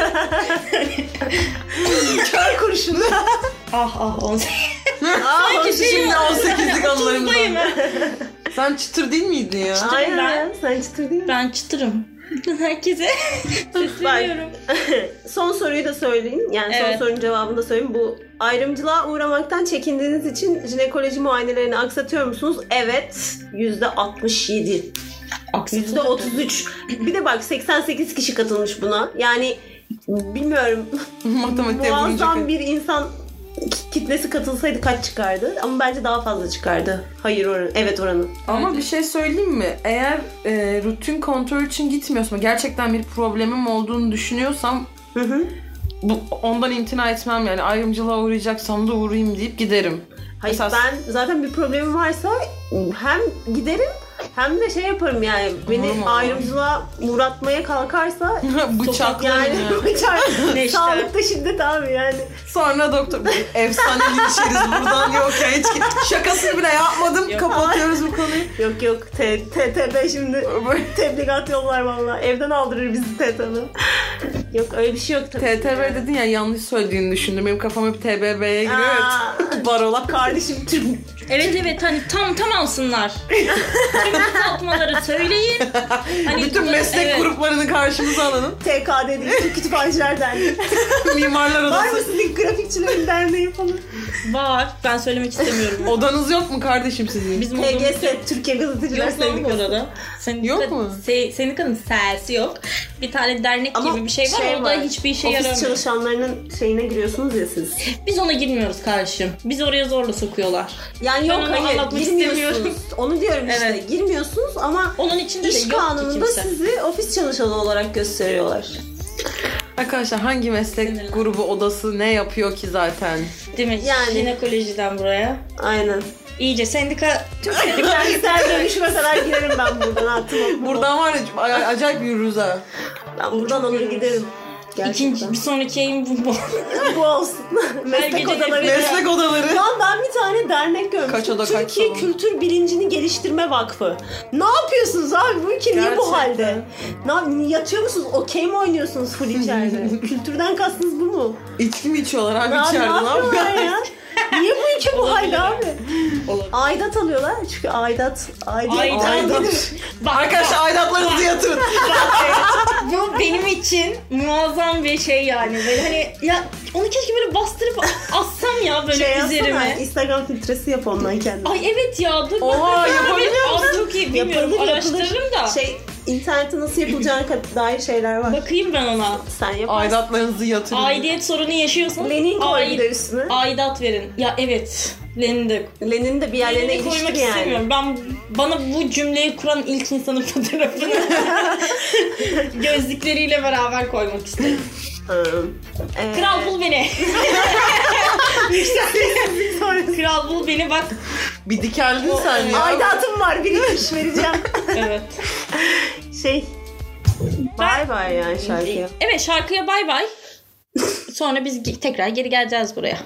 Kör kurşunu.
ah ah 18.
Aa,
Sanki şey
Şimdi
oldu.
18'lik anılarımızdan.
30'dayım ben.
Sen çıtır değil miydin ya?
Aynen.
ben.
Sen çıtır değil mi?
Ben çıtırım. <laughs> Herkese <laughs> sesleniyorum. <laughs>
son soruyu da söyleyeyim. Yani
Evet.
son sorunun cevabını da söyleyeyim. Bu ayrımcılığa uğramaktan çekindiğiniz için jinekoloji muayenelerini aksatıyor musunuz? Evet. %67. %33. Bir de bak 88 kişi katılmış buna. Yani bilmiyorum
vurunca.
muazzam bir insan kitlesi katılsaydı kaç çıkardı? Ama bence daha fazla çıkardı. Hayır oranı. Evet oranı.
Ama bir şey söyleyeyim mi? Eğer e, rutin kontrol için gitmiyorsam, gerçekten bir problemim olduğunu düşünüyorsam
Hı hı.
bu, ondan imtina etmem yani. Ayrımcılığa uğrayacaksam da uğrayayım deyip giderim.
Hayır
Mesela-
ben zaten bir problemim varsa hem giderim hem de şey yaparım yani beni
Olur mu?
ayrımcılığa uğratmaya kalkarsa
Bıçaklarım
yani
yani.
bıçak
Ne işte?
sağlıkta şiddet abi yani.
Sonra doktor efsane linçeriz buradan yok ya hiç şakasını bile yapmadım.
Yok.
Kapatıyoruz bu konuyu.
Yok yok TTB şimdi tebligat yollar valla. Evden aldırır bizi TTB. Yok öyle bir şey yok tabii.
TTV dedin ya yanlış söylediğini düşündüm. Benim kafam hep TBB'ye giriyor. <laughs> Barola
Kardeşim Türk
Evet evet hani tam tam alsınlar. Tüm kısaltmaları söyleyin. <laughs> Hani
Bütün
bunları-
meslek
evet.
gruplarını karşımıza alalım.
TKD değil Türk Kütüphaneciler Derneği. <laughs>
Mimarlar
Var mı
odası.
sizin grafikçilerin derneği falan?
Var. Ben söylemek istemiyorum.
Odanız yok mu kardeşim sizin?
Bizim odamız.
TGS Türkiye Gazeteciler
Yok lan bu
Sendikası.
arada.
Yok mu?
Se, sendikanın sesi yok. Bir tane dernek
Ama
gibi bir şey var. o da hiçbir işe
Ofis
yaramıyor.
çalışanlarının şeyine giriyorsunuz ya siz.
Biz ona girmiyoruz kardeşim. Biz oraya zorla sokuyorlar.
Yani
Ben
yok hayır
anlatmak
girmiyorsunuz.
istemiyorum.
Onu diyorum işte.
Evet.
Girmiyorsunuz ama
Onun içinde de
iş
yok ki
kanununda sizi ofis çalışanı olarak gösteriyorlar.
Arkadaşlar hangi meslek
Sinirlen.
grubu odası ne yapıyor ki zaten?
Değil mi?
Yani.
Jinekolojiden buraya.
Aynen.
İyice sendika, tüm sendika
Kentsel dönüşüme kadar giderim ben buradan artık.
Buradan var ya acayip yürürüz ha.
Ben buradan alır giderim. Gerçekten.
İkinci, bir sonraki yayın bu. bu.
olsun. <laughs> Meslek
gece
odaları.
hep-
Meslek odaları.
Lan ben bir tane dernek görmüştüm.
Kaç oda, kaç
Türkiye
salon?
Kültür Bilincini Geliştirme Vakfı. Ne yapıyorsunuz abi? Bu ülke niye bu halde? Ne, yap- yatıyor musunuz? Okey mi oynuyorsunuz full içeride? <laughs> Kültürden kastınız bu mu?
İçki mi içiyorlar abi
Ya,
içeride
ne
ne
yapıyorlar
yapıyorlar?
ya? Niye bu ülke bu halde abi?
Olabilir.
Aidat alıyorlar çünkü aidat. Aidat.
Aidat.
aidat.
Bak,
Arkadaşlar aidatlarınızı yatırın.
bu benim için muazzam bir şey yani. Böyle hani ya onu keşke böyle bastırıp assam ya böyle
Şey yapsana,
üzerime.
Instagram filtresi yap ondan kendine.
Ay evet ya dur.
Oha, yapabiliyor
Aa, Çok iyi bilmiyorum
Yapılır,
araştırırım da.
Şey, internette nasıl yapılacağına dair şeyler var.
Bakayım ben ona.
Sen yaparsın.
Aidatlarınızı yatırın.
Aidiyet sorunu yaşıyorsanız
Lenin koy bir de üstüne.
aidat verin. Ya evet. Lenin de
Lenin'i de bir yerlerine
Lenin'i koymak
iliştir yani.
istemiyorum. Ben bana bu cümleyi kuran ilk insanın <laughs> fotoğrafını <laughs> gözlükleriyle beraber koymak istedim.
Ee,
Kral bul beni. <laughs> Kral bul beni bak.
Bir dikeldin sen ya.
Aidatım var bir iş vereceğim.
Evet.
şey. Bay bay yani şarkıya.
Evet şarkıya bay bay. Sonra biz tekrar geri geleceğiz buraya.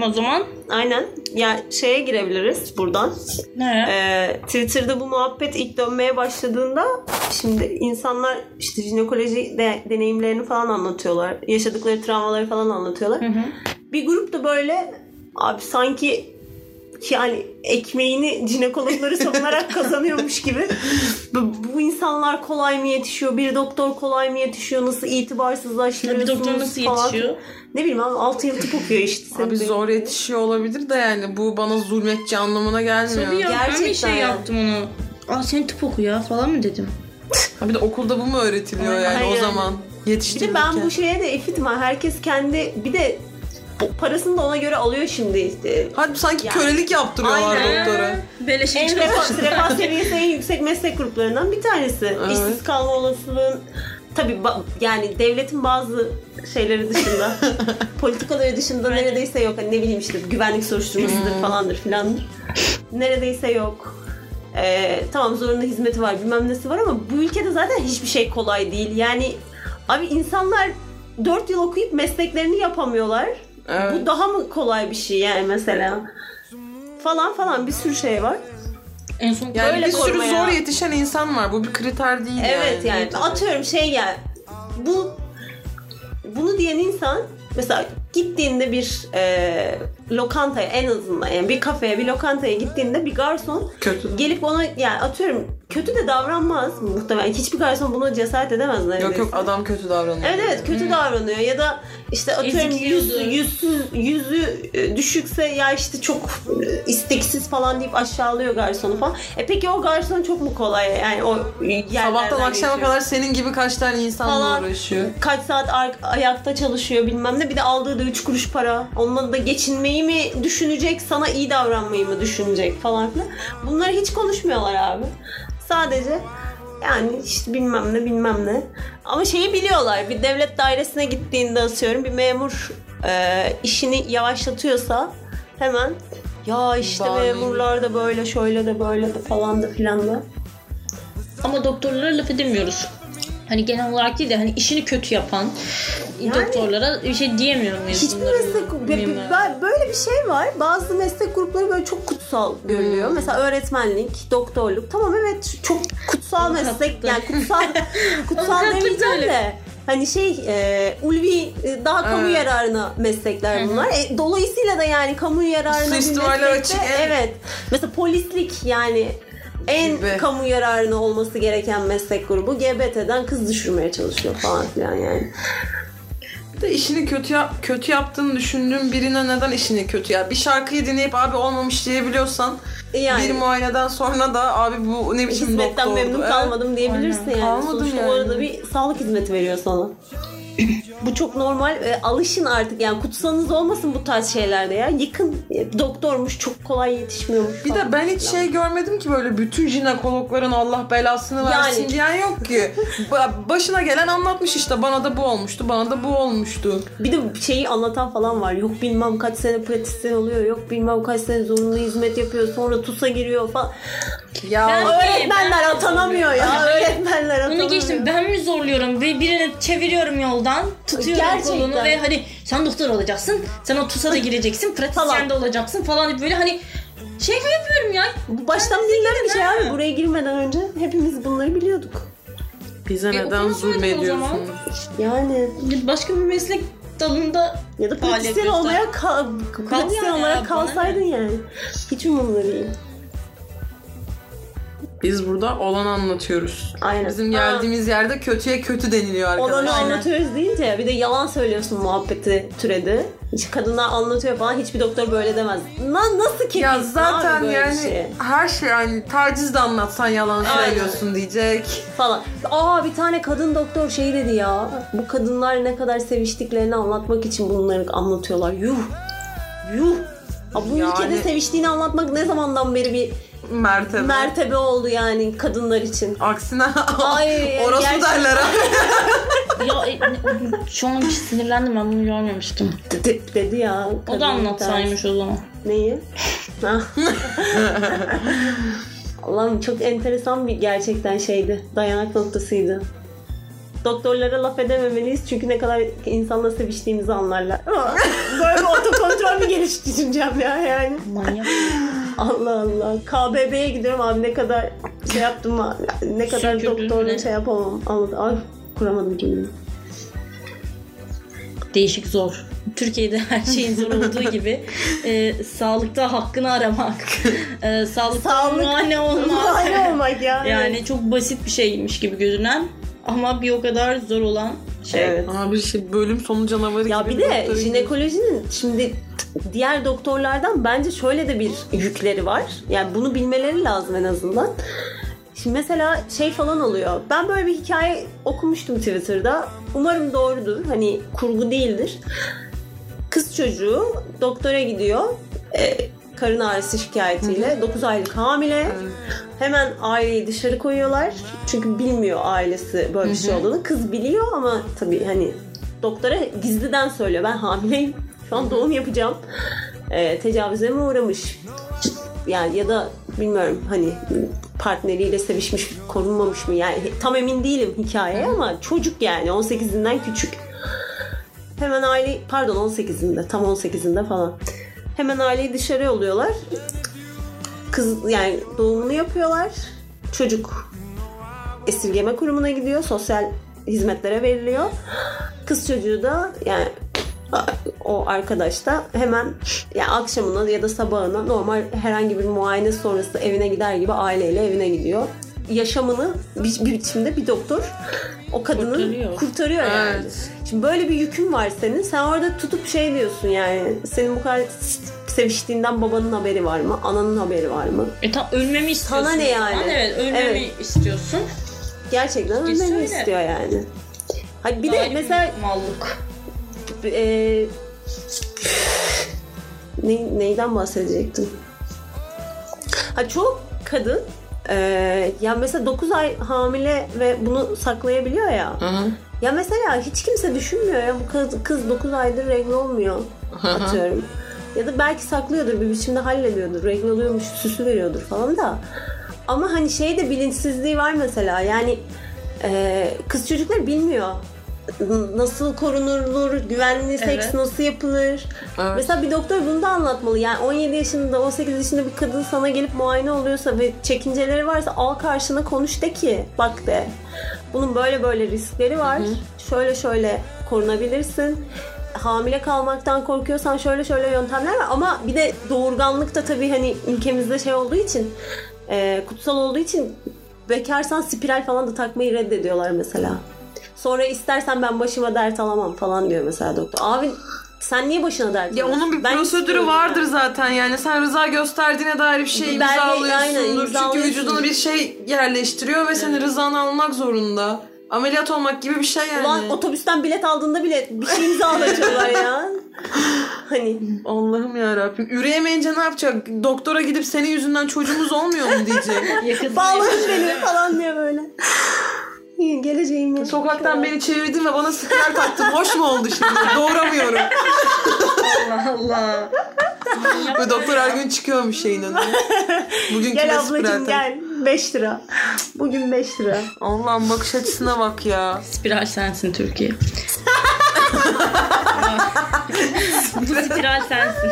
Bitirelim o zaman.
Aynen. Ya şeye girebiliriz buradan.
Ne?
Ee, Twitter'da bu muhabbet ilk dönmeye başladığında şimdi insanlar işte jinekoloji de, deneyimlerini falan anlatıyorlar. Yaşadıkları travmaları falan anlatıyorlar. Bir grup da böyle abi sanki yani ekmeğini jinekologları savunarak <laughs> kazanıyormuş gibi. Bu, bu insanlar kolay mı yetişiyor? Bir doktor kolay mı yetişiyor? Nasıl
bir
itibarsızlaştırıyorsunuz
doktor nasıl
falan.
yetişiyor?
Ne bileyim abi 6 yıl tıp okuyor işte.
Abi zor yetişiyor olabilir de yani bu bana zulmetçi anlamına gelmiyor.
Tabii ya ben bir
Gerçekten
şey
yani.
yaptım onu. Aa sen tıp oku ya falan mı dedim.
Ha bir de okulda bu mu öğretiliyor
Aynen.
yani o
Aynen.
zaman
Bir
yetiştirirken.
de ben bu şeye de efitim ha. Herkes kendi bir de parasını da ona göre alıyor şimdi işte.
Hadi sanki
Yani.
kölelik yaptırıyorlar
Aynen.
doktora.
Beleşe
En refah, refah seviyesi en yüksek meslek gruplarından bir tanesi.
Evet.
İşsiz kalma olasılığın tabii ba- yani devletin bazı şeyleri dışında <laughs> politikaları dışında neredeyse yok. Hani ne bileyim işte güvenlik soruşturmasıdır falandır filandır. Neredeyse yok. Ee, tamam zorunlu hizmeti var bilmem nesi var ama bu ülkede zaten hiçbir şey kolay değil. Yani abi insanlar 4 yıl okuyup mesleklerini yapamıyorlar.
Evet.
Bu daha mı kolay bir şey yani mesela? Falan falan bir sürü şey var.
En son
Yani
Böyle
bir sürü
korumaya-
zor yetişen insan var. Bu bir kriter değil
Evet yani,
yani.
atıyorum şey yani bu bunu diyen insan mesela gittiğinde bir e, lokantaya en azından yani bir kafeye bir lokantaya gittiğinde bir garson
Kötü.
gelip ona yani atıyorum kötü de davranmaz muhtemelen hiçbir garson buna cesaret edemez neredeyse.
Yok yok adam kötü davranıyor.
Evet evet kötü davranıyor ya da işte atıyorum yüz,
Ezikliyordu.
yüzsüz, yüzü e, düşükse ya işte çok e, isteksiz falan deyip aşağılıyor garsonu falan. E peki o garson çok mu kolay yani o
Sabahtan akşama
geçiyor.
kadar senin gibi kaç tane insanla
Falan.
uğraşıyor.
kaç saat ar- ayakta çalışıyor bilmem ne bir de aldığı da 3 kuruş para. Onunla da geçinmeyi mi düşünecek sana iyi davranmayı mı düşünecek falan filan. Bunları hiç konuşmuyorlar abi. Sadece yani işte bilmem ne bilmem ne. Ama şeyi biliyorlar. Bir devlet dairesine gittiğinde asıyorum bir memur e, işini yavaşlatıyorsa hemen ya işte
Bağlayayım.
memurlar da böyle şöyle de böyle de falan da filan da.
Ama doktorlara laf edemiyoruz. Hani genel olarak değil de hani işini kötü yapan
Yani-
doktorlara bir şey diyemiyor muyuz?
Hiçbir meslek ben- böyle bir şey var. Bazı meslek grupları böyle çok kutsal görülüyor.
Hmm.
Mesela öğretmenlik, doktorluk. Tamam evet çok kutsal meslek. Yani kutsal <laughs> kutsal demeyeceğim de. Hani şey e, ulvi e, daha kamu
Evet.
yararına meslekler bunlar. E, dolayısıyla da yani kamu yararına bir
Suistimale
meslekte
açık, en-
evet. Mesela polislik yani en
Gibi.
kamu yararına olması gereken meslek grubu GBT'den kız düşürmeye çalışıyor falan filan yani.
Bir de işini kötü yap- kötü yaptığını düşündüğün birine neden işini kötü ya? Bir şarkıyı dinleyip abi olmamış diyebiliyorsan
Yani-
bir muayeneden sonra da abi bu ne biçim
hizmetten
doktordu.
memnun
Evet.
kalmadım diyebilirsin
Aynen.
yani.
Kalmadım
Sonuçta
yani.
orada bir sağlık hizmeti veriyor sana. <laughs> bu çok normal. E, alışın artık yani kutsanız olmasın bu tarz şeylerde ya. Yıkın E, doktormuş çok kolay yetişmiyormuş.
Bir
falan
de ben hiç
filan.
şey görmedim ki böyle bütün jinekologların Allah belasını versin
Yani.
diyen yok ki. <laughs> Ba- Başına gelen anlatmış işte bana da bu olmuştu, bana da bu olmuştu.
Bir de şeyi anlatan falan var. Yok bilmem kaç sene pratisyen oluyor. Yok bilmem kaç sene zorunlu hizmet yapıyor. Sonra TUS'a giriyor falan.
Ya
Ben-
Öğretmenler
ben-
atanamıyor ya. Öğretmenler atanamıyor.
Bunu geçtim ben mi zorluyorum ve birini çeviriyorum yoldan tutuyorum
Gerçekten.
kolunu ve hani sen doktor olacaksın sen o TUS'a da gireceksin pratisyen
Falan.
de olacaksın falan böyle hani şey mi yapıyorum ya
Bu baştan bilinen bir şey abi. Buraya girmeden önce hepimiz bunları biliyorduk.
bize
E,
neden
okumasaydın o
zulmediyorsun?
zaman.
Yani
başka bir meslek dalında
Ya da pratisyen olmaya kal, pratisyen olarak kalsaydın yani. Hiç umurumda değil.
Biz burada olan anlatıyoruz.
Aynen.
Bizim
Ha.
geldiğimiz yerde kötüye kötü deniliyor arkadaşlar.
Olanı anlatıyoruz deyince bir de yalan söylüyorsun muhabbeti türedi. Hiç kadınlar anlatıyor falan hiçbir doktor böyle demez. Na, nasıl kefilsin
Ya zaten
abi
yani
şeye?
her şey yani taciz de anlatsan yalan
Aynen.
söylüyorsun diyecek.
falan. Aa bir tane kadın doktor şey dedi ya. Bu kadınlar ne kadar seviştiklerini anlatmak için bunları anlatıyorlar. Yuh. Yuh. Ha, bu
Yani-
ülkede seviştiğini anlatmak ne zamandan beri bir
Mertebe.
mertebe oldu yani kadınlar için.
Aksine
Ay, <laughs>
orası
gerçekten.
derler ha. <laughs>
ya e, şu an bir sinirlendim ben bunu görmemiştim.
De- de- dedi ya.
O
kadın
da anlatsaymış o zaman.
Neyi? <laughs> Allah'ım çok enteresan bir gerçekten şeydi. Dayanak noktasıydı. Doktorlara laf edememeliyiz çünkü ne kadar insanla seviştiğimizi anlarlar. <laughs> Böyle bir otokontrol mü geliştireceğim ya yani.
Manyak. <laughs>
Allah Allah. KBB'ye gidiyorum abi ne kadar şey yaptım ne kadar
mü?
şey yapamam. Anladım. Ay kuramadım cümleyi.
Değişik zor. Türkiye'de <laughs> her şeyin zor olduğu gibi e, sağlıkta hakkını aramak, e, sağlıkta
Sağlık-
muayene olmak.
Muayene olmak ya.
yani çok basit bir şeymiş gibi görünen ama bir o kadar zor olan şey.
Evet.
Abi şey bölüm sonu canavarı
Ya
gibi
bir de jinekolojinin şimdi diğer doktorlardan bence şöyle de bir yükleri var. Yani bunu bilmeleri lazım en azından. Şimdi mesela şey falan oluyor. Ben böyle bir hikaye okumuştum Twitter'da. Umarım doğrudur. Hani kurgu değildir. Kız çocuğu doktora gidiyor. Ee, karın ağrısı şikayetiyle. 9 aylık hamile. Hemen aileyi dışarı koyuyorlar. Çünkü bilmiyor ailesi böyle bir şey olduğunu. Kız biliyor ama tabii hani doktora gizliden söylüyor. Ben hamileyim. Şu an doğum yapacağım. Ee, tecavüze mi uğramış? Yani ya da bilmiyorum hani partneriyle sevişmiş, korunmamış mı? Yani tam emin değilim hikayeye ama çocuk yani 18'inden küçük. Hemen aile pardon 18'inde tam 18'inde falan. Hemen aileyi dışarı yolluyorlar. Kız yani doğumunu yapıyorlar. Çocuk esirgeme kurumuna gidiyor. Sosyal hizmetlere veriliyor. Kız çocuğu da yani o arkadaş da hemen yani akşamına ya da sabahına normal herhangi bir muayene sonrası evine gider gibi aileyle evine gidiyor. Yaşamını bir, bir biçimde bir doktor o kadını kurtarıyor,
Kurtarıyor.
yani.
Evet.
Şimdi böyle bir yükün var senin. Sen orada tutup şey diyorsun yani. Senin bu kadar seviştiğinden babanın haberi var mı? Ananın haberi var mı?
E tam ölmemi istiyorsun.
Sana ne yani?
Evet ölmemi
Evet.
istiyorsun.
Gerçekten
Git
ölmeni
söyle.
istiyor yani. Hayır bir de
Ayrı bir
mesela
mallık.
e, ne, neyden bahsedecektim? Ha çok kadın e, ya mesela 9 ay hamile ve bunu saklayabiliyor ya.
Hı hı.
Ya mesela hiç kimse düşünmüyor ya bu kız, kız 9 aydır regl olmuyor atıyorum. Ya da belki saklıyordur bir biçimde hallediyordur. Regl oluyormuş süsü veriyordur falan da. Ama hani şey de bilinçsizliği var mesela yani e, kız çocuklar bilmiyor. Nasıl korunulur, güvenli seks
Evet.
nasıl yapılır?
Evet.
Mesela bir doktor bunu da anlatmalı. Yani 17 yaşında, 18 yaşında bir kadın sana gelip muayene oluyorsa ve çekinceleri varsa al karşına konuş de ki bak de. Bunun böyle böyle riskleri var. Şöyle şöyle korunabilirsin. Hamile kalmaktan korkuyorsan şöyle şöyle yöntemler var. Ama bir de doğurganlık da tabii hani ülkemizde şey olduğu için e, kutsal olduğu için bekarsan spiral falan da takmayı reddediyorlar mesela. Sonra istersen ben başıma dert alamam falan diyor mesela doktor. Abi sen niye başına dert
Ya onun bir
Ben
prosedürü vardır
yani.
zaten yani. Sen rıza gösterdiğine dair bir şey imzalıyorsundur. Çünkü vücuduna bir şey yerleştiriyor ve senin rızanı almak zorunda. Ameliyat olmak gibi bir şey yani.
Ulan otobüsten bilet aldığında bile bir şey imzalatıyorlar ya. <laughs> Hani
Allah'ım ya Rabbim. Üreyemeyince ne yapacak? Doktora gidip senin yüzünden çocuğumuz olmuyor mu diyecek. <laughs>
Yakın
bağladın beni falan diye böyle. <laughs> Geleceğim ya.
Sokaktan beni çevirdin ve bana spiral taktın. Hoş mu oldu şimdi? Doğuramıyorum.
Allah Allah.
Ve doktor her gün çıkıyormuş şeyin önüne. Bugün
Gel ablacığım gel. 5 lira. Bugün 5 lira.
Allah'ım bakış açısına bak ya.
Spiral sensin Türkiye. <laughs> Bu spiral sensin.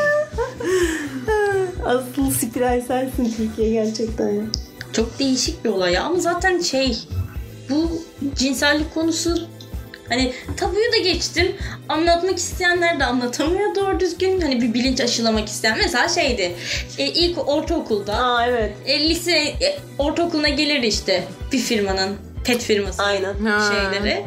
Asıl spiral sensin Türkiye gerçekten ya.
Çok değişik bir olay ya. ama zaten şey bu cinsellik konusu hani tabuyu da geçtim. Anlatmak isteyenler de anlatamıyor doğru düzgün. Hani bir bilinç aşılamak isteyen. Mesela şeydi. E, ilk ortaokulda
Aa evet.
e, lise e, ortaokuluna gelir işte bir firmanın pet firması
Aynen.
Ha.
şeyleri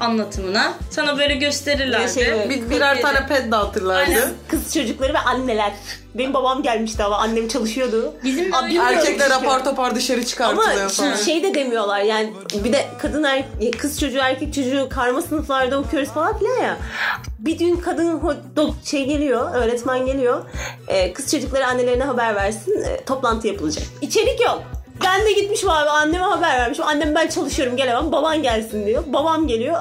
anlatımına. Sana böyle gösterirlerdi.
Şey
Bir, birer tane pet dağıtırlardı.
Aynen.
Kız çocukları ve anneler. Benim babam gelmişti ama annem çalışıyordu.
Bizim
bilmiyorum
Erkekler apar topar dışarı çıkartılıyor
Ama
falan.
şimdi şey de demiyorlar yani bir de kadın er, kız çocuğu erkek çocuğu karma sınıflarda okuyoruz falan filan ya. Bir gün kadın şey geliyor öğretmen geliyor e, kız çocukları annelerine haber versin e, toplantı yapılacak. İçerik yok. Ben de gitmişim abi anneme haber vermişim. Annem ben çalışıyorum gelemem baban gelsin diyor. Babam geliyor.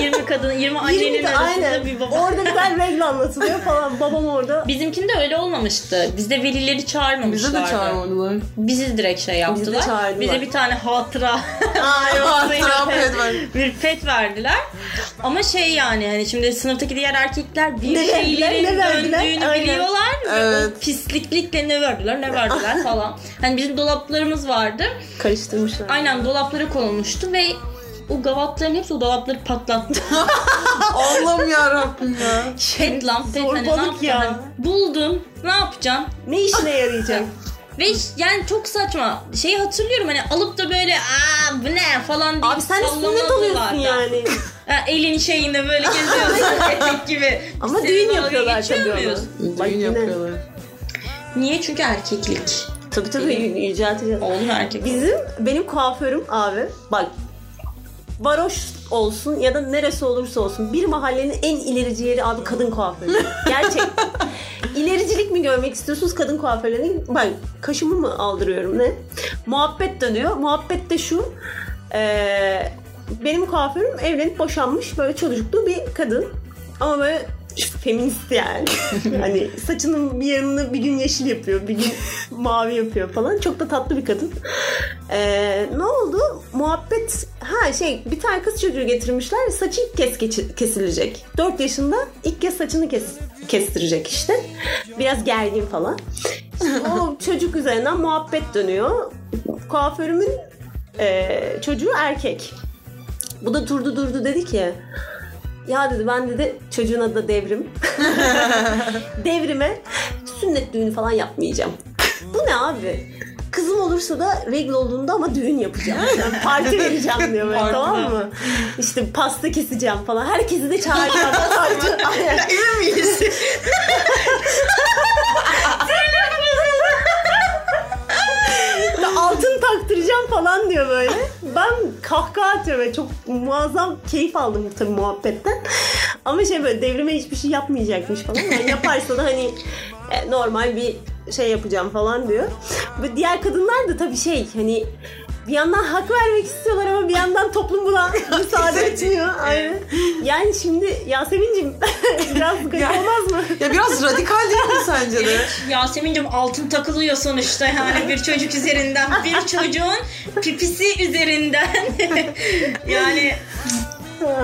20 kadın, 20 annenin
20 de-
arasında
aynen.
bir baba.
Orada bir tane regl anlatılıyor falan. Babam orada.
Bizimkinde öyle olmamıştı. Bizde velileri
Bize
çağırmamışlardı.
de çağırmadılar.
Bizi direkt şey yaptılar.
çağırdılar.
Bize bir tane hatıra <laughs>
Aa, yok.
Hatıra pet
bir pet verdiler. Ama şey yani hani şimdi sınıftaki diğer erkekler bir
Ne
şeylerin
ne verdiler?
döndüğünü
Aynen.
biliyorlar ve
Evet.
o pisliklikle ne verdiler ne verdiler <laughs> falan. Hani bizim dolaplarımız vardı.
Karıştırmışlar.
Aynen dolaplara konulmuştu ve o gavatların hepsi o dolapları patlattı. <laughs>
Allah'ım ya.
pet lan pet hani ne yapacaksın?
ya.
Hani buldun ne yapacaksın?
Ne işine yarayacak? <laughs>
Ve yani çok saçma. Şeyi hatırlıyorum hani alıp da böyle aa bu ne falan deyip
Abi sen sünnet oluyorsun yani. <laughs>
Ha, elin şeyinde böyle geziyorsun etek gibi.
Ama
Senin
düğün yapıyorlar tabii onu.
Düğün yapıyorlar.
Niye? Çünkü erkeklik.
Tabii tabii yü- yücelteceğiz.
Oğlum erkek.
Bizim benim kuaförüm abi bak varoş olsun ya da neresi olursa olsun bir mahallenin en ilerici yeri abi kadın kuaförü. Gerçekten. <laughs> İlericilik mi görmek istiyorsunuz kadın kuaförlerini? Ben kaşımı mı aldırıyorum ne? Muhabbet dönüyor. Muhabbet de şu. eee, benim kuaförüm evlenip boşanmış böyle çocuklu bir kadın. Ama böyle feminist yani. <laughs> hani saçının bir yanını bir gün yeşil yapıyor, bir gün mavi yapıyor falan. Çok da tatlı bir kadın. Ee, ne oldu? Muhabbet ha şey bir tane kız çocuğu getirmişler. Saçı ilk kez geçi- kesilecek. 4 yaşında ilk kez saçını kes, kestirecek işte. Biraz gergin falan. O çocuk üzerinden muhabbet dönüyor. Kuaförümün e, çocuğu erkek. Bu da durdu durdu dedi ki ya dedi ben dedi çocuğun adı da Devrim. <laughs> Devrime sünnet düğünü falan yapmayacağım. Bu ne abi? Kızım olursa da regl olduğunda ama düğün yapacağım. Yani parti vereceğim diyor böyle tamam mı? İşte pasta keseceğim falan. Herkesi de çağıracağım. <laughs>
Emin miyiz? <laughs>
altın taktıracağım falan diyor böyle. Ben kahkaha atıyorum. ve çok muazzam keyif aldım tabii muhabbetten. Ama şey böyle devrime hiçbir şey yapmayacakmış falan. Yani yaparsa da hani e, normal bir şey yapacağım falan diyor. Ve diğer kadınlar da tabii şey hani bir yandan hak vermek istiyorlar ama bir yandan toplum buna <laughs> müsaade etmiyor. Aynen. Yani şimdi Yasemin'cim <laughs> biraz garip olmaz mı?
Ya biraz radikal değil mi sence de? <laughs>
Yasemin'cim altın takılıyor sonuçta yani bir çocuk üzerinden bir çocuğun pipisi üzerinden yani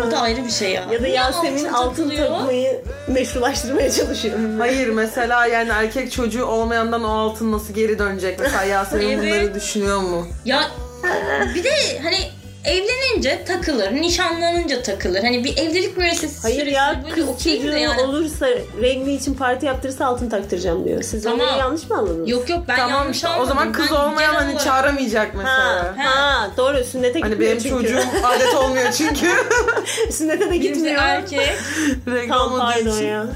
bu da ayrı bir şey ya.
Ya da
Niye
Yasemin altın,
takılıyor?
takmayı meşrulaştırmaya çalışıyor.
Hayır mesela yani erkek çocuğu olmayandan o altın nasıl geri dönecek? Mesela Yasemin
Evet.
bunları düşünüyor mu?
Ya bir de hani evlenince takılır, nişanlanınca takılır. Hani bir evlilik müessesesi
Hayır ya
böyle
kız
okey de
çocuğu
yani.
olursa regli için parti yaptırırsa altın taktıracağım diyor. Siz
Tamam.
onu yanlış mı anladınız?
Yok yok ben
tamam
yanlış
işte
anladım.
o zaman kız
Ben
olmayan
genel
hani
olarak-
çağıramayacak
Ha,
mesela.
ha, doğru sünnete
Hani
gitmiyor
benim
çünkü.
çocuğum <laughs> adet olmuyor çünkü. <laughs>
sünnete de
Kimse
gitmiyor.
erkek.
Renk
Tam
olmadığı
pardon
için.
ya.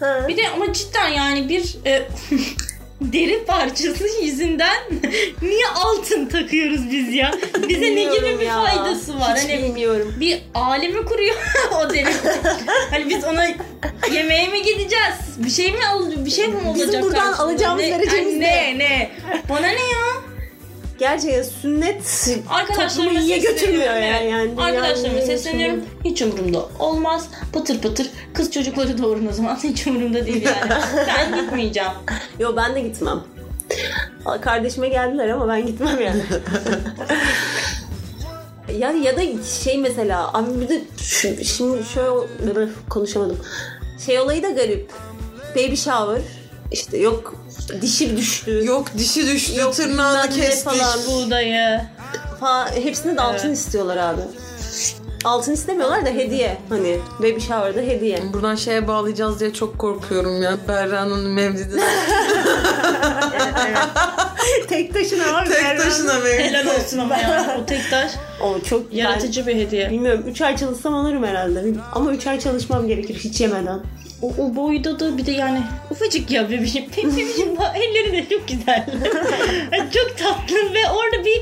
Ha.
Bir de ama cidden yani bir e, <laughs> deri parçası yüzünden <laughs> niye altın takıyoruz biz ya? Bize ne gibi
Bilmiyorum
bir
ya.
faydası var?
Hiç
hani
bilmiyorum.
bir alemi kuruyor <laughs> o deri. hani biz ona yemeğe mi gideceğiz? Bir şey mi al bir şey mi olacak?
Bizim buradan alacağımız
ne,
vereceğimiz ne?
ne ne? Bana ne ya?
Gerçekten sünnet toplumu iyiye götürmüyor ya. Yani dünyanın
Arkadaşlarıma
iyiye
sesleniyorum.
götürmüyor.
Hiç umurumda olmaz. Pıtır pıtır kız çocukları doğurun o zaman. <laughs> Hiç umurumda değil yani. <laughs> ben gitmeyeceğim.
Yo ben de gitmem. Kardeşime geldiler ama ben gitmem yani. <laughs> yani ya da şey mesela abi bir de şu- şimdi şöyle konuşamadım. Şey olayı da garip. Baby shower işte yok dişi düştü.
Yok dişi düştü,
Yok,
tırnağını
bilmem ne
kesti.
falan.
Buğdayı.
Fa, hepsinde de altın
Evet.
istiyorlar abi. Altın istemiyorlar da hediye. Hani baby shower'da hediye.
Buradan şeye bağlayacağız diye çok korkuyorum ya. Berra'nın mevlidi. <laughs>
Tek taşına abi.
Tek
Berra.
taşına mevlidi.
Helal olsun ama ya. O tek taş
O çok
yaratıcı bir hediye.
Ben, bilmiyorum 3 ay çalışsam alırım herhalde. Ama 3 ay çalışmam gerekir hiç yemeden.
O, o boyda da bir de yani ufacık ya bebeğim. <laughs> Bebeğim <laughs> elleri de çok güzel. <laughs> Yani çok tatlı ve orada bir